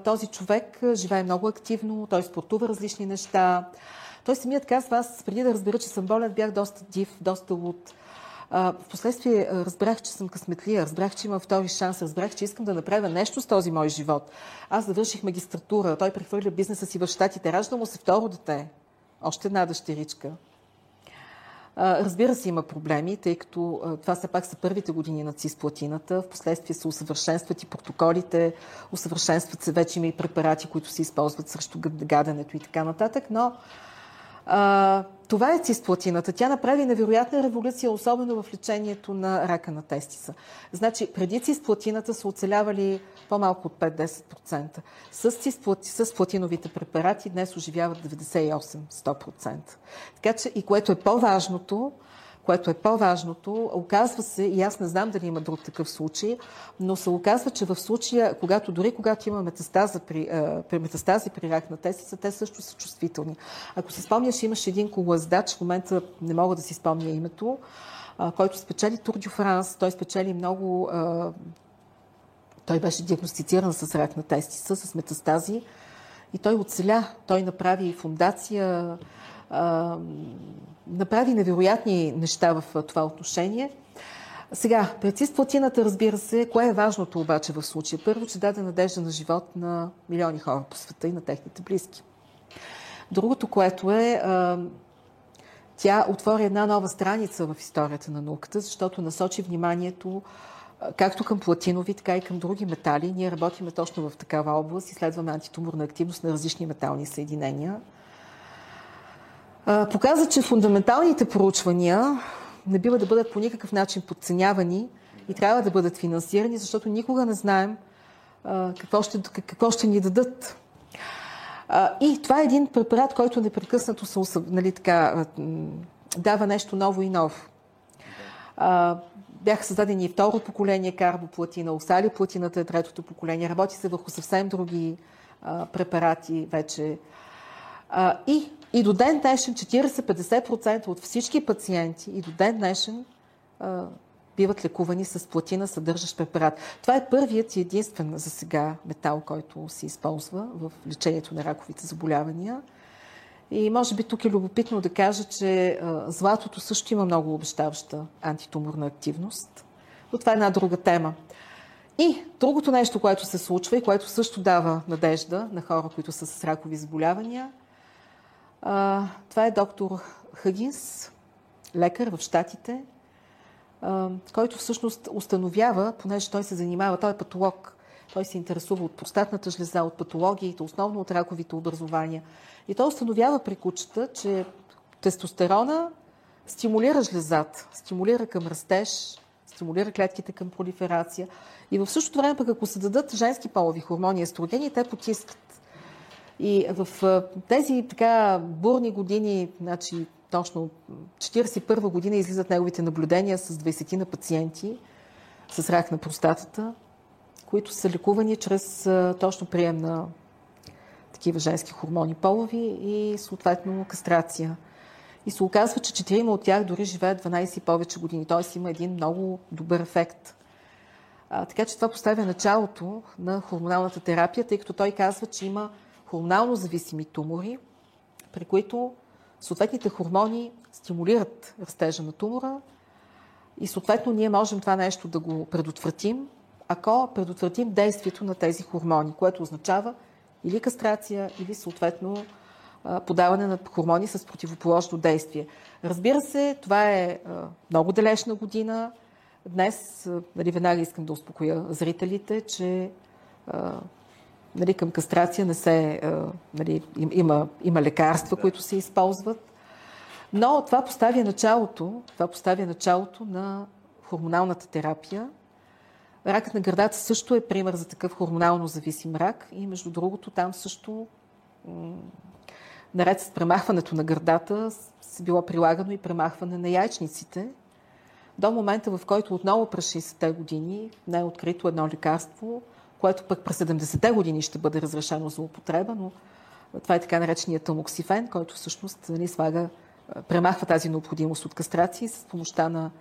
този човек живее много активно, той спортува различни неща. Той самият казва, аз преди да разбера, че съм болен, бях доста див, доста луд. А, впоследствие разбрах, че съм късметлия, разбрах, че имам втори шанс, разбрах, че искам да направя нещо с този мой живот. Аз завърших магистратура, той прехвърля бизнеса си в Штатите, ражда му се второ дете, още една дъщеричка. Разбира се, има проблеми, тъй като това все пак са първите години на цисплатината. Впоследствие се усъвършенстват и протоколите, усъвършенстват се вече има и препарати, които се използват срещу гаденето и така нататък, но а, това е цисплатината. Тя направи невероятна революция, особено в лечението на рака на тестиса. Значи, преди цисплатината са оцелявали по-малко от 5-10%. С, цисплати, с платиновите препарати днес оживяват 98-100%. Така че, и което е по-важното, което е по-важното, оказва се, и аз не знам дали има друг такъв случай, но се оказва, че в случая, когато дори когато има метастаза при, при метастази при рак на тестица, те също са чувствителни. Ако си спомняш, имаше един колоаздач, в момента не мога да си спомня името, който спечели Тур Дю Франс, той спечели много Той беше диагностициран с рак на тестиса, с метастази и той оцеля. Той направи фундация, направи невероятни неща в това отношение. Сега, пред цисплатината, разбира се, кое е важното обаче в случая? Първо, че даде надежда на живот на милиони хора по света и на техните близки. Другото, което е, тя отвори една нова страница в историята на науката, защото насочи вниманието както към платинови, така и към други метали. Ние работиме точно в такава област, изследваме антитуморна активност на различни метални съединения. Показа, че фундаменталните проучвания не бива да бъдат по никакъв начин подценявани и трябва да бъдат финансирани, защото никога не знаем какво ще, какво ще ни дадат. И това е един препарат, който непрекъснато се, нали, така, дава нещо ново и ново. Бяха създадени и второ поколение карбоплатина, осали платината е третото поколение. Работи се върху съвсем други а, препарати вече. А, и, и до ден днешен 40-50% от всички пациенти и до ден днешен а, биват лекувани с платина, съдържащ препарат. Това е първият и единствен за сега метал, който се използва в лечението на раковите заболявания. И може би тук е любопитно да кажа, че златото също има много обещаваща антитуморна активност. Но това е една друга тема. И другото нещо, което се случва и което също дава надежда на хора, които са с ракови заболявания, това е доктор Хъгинс, лекар в Штатите, който всъщност установява, понеже той се занимава, той е патолог, той се интересува от простатната жлеза, от патологиите, основно от раковите образования. И той установява при кучета, че тестостерона стимулира жлезата, стимулира към растеж, стимулира клетките към пролиферация. И в същото време пък ако се дадат женски полови хормони естрогени, те потискат. И в тези така бурни години, значи точно 41 година излизат неговите наблюдения с 20 на пациенти с рак на простатата, които са лекувани чрез точно прием на такива женски хормони полови и съответно кастрация. И се оказва, че четирима от тях дори живеят 12 и повече години. Т.е. има един много добър ефект. А, така че това поставя началото на хормоналната терапия, тъй като той казва, че има хормонално зависими тумори, при които съответните хормони стимулират растежа на тумора и съответно ние можем това нещо да го предотвратим, ако предотвратим действието на тези хормони, което означава или кастрация, или съответно подаване на хормони с противоположно действие. Разбира се, това е много далечна година. Днес, нали, веднага искам да успокоя зрителите, че нали, към кастрация не се, нали, има, има лекарства, които се използват. Но това поставя началото, това поставя началото на хормоналната терапия, Ракът на гърдата също е пример за такъв хормонално зависим рак и между другото там също наред с премахването на гърдата се било прилагано и премахване на яйчниците. До момента, в който отново през 60-те години не е открито едно лекарство, което пък през 70-те години ще бъде разрешено за употреба, но това е така нареченият тамоксифен, който всъщност нали, слага, премахва тази необходимост от кастрации с помощта на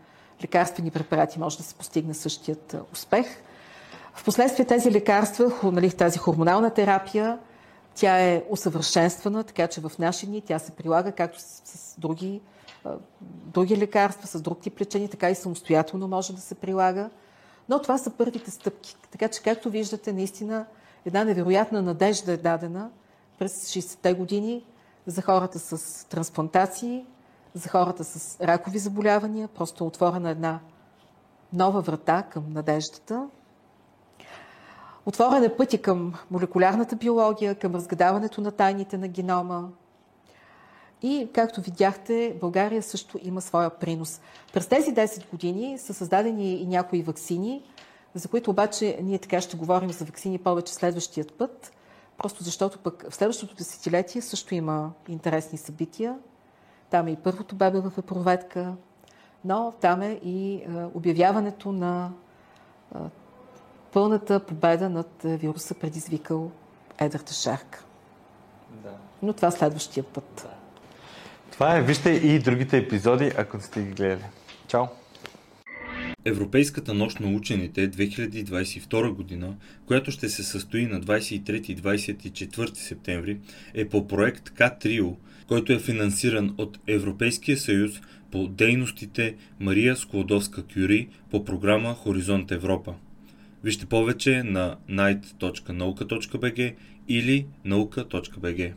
лекарствени препарати може да се постигне същият успех. Впоследствие тези лекарства, нали, тази хормонална терапия, тя е усъвършенствана, така че в наши дни тя се прилага както с, с други, други лекарства, с друг тип лечение, така и самостоятелно може да се прилага. Но това са първите стъпки. Така че, както виждате, наистина една невероятна надежда е дадена през 60-те години за хората с трансплантации, за хората с ракови заболявания. Просто отворена една нова врата към надеждата. Отворен е пътя към молекулярната биология, към разгадаването на тайните на генома. И, както видяхте, България също има своя принос. През тези 10 години са създадени и някои вакцини, за които обаче ние така ще говорим за вакцини повече следващият път, просто защото пък в следващото десетилетие също има интересни събития. Там е и първото бебе в епроветка, но там е и обявяването на пълната победа над вируса, предизвикал едрата шарка. Да. Но това следващия път. Да. Това е. Вижте и другите епизоди, ако сте ги гледали. Чао! Европейската нощ на учените 2022 година, която ще се състои на 23 и 24 септември, е по проект К-Трио, който е финансиран от Европейския съюз по дейностите Мария Склодовска-Кюри по програма Хоризонт Европа. Вижте повече на night.nauka.bg или nauka.bg.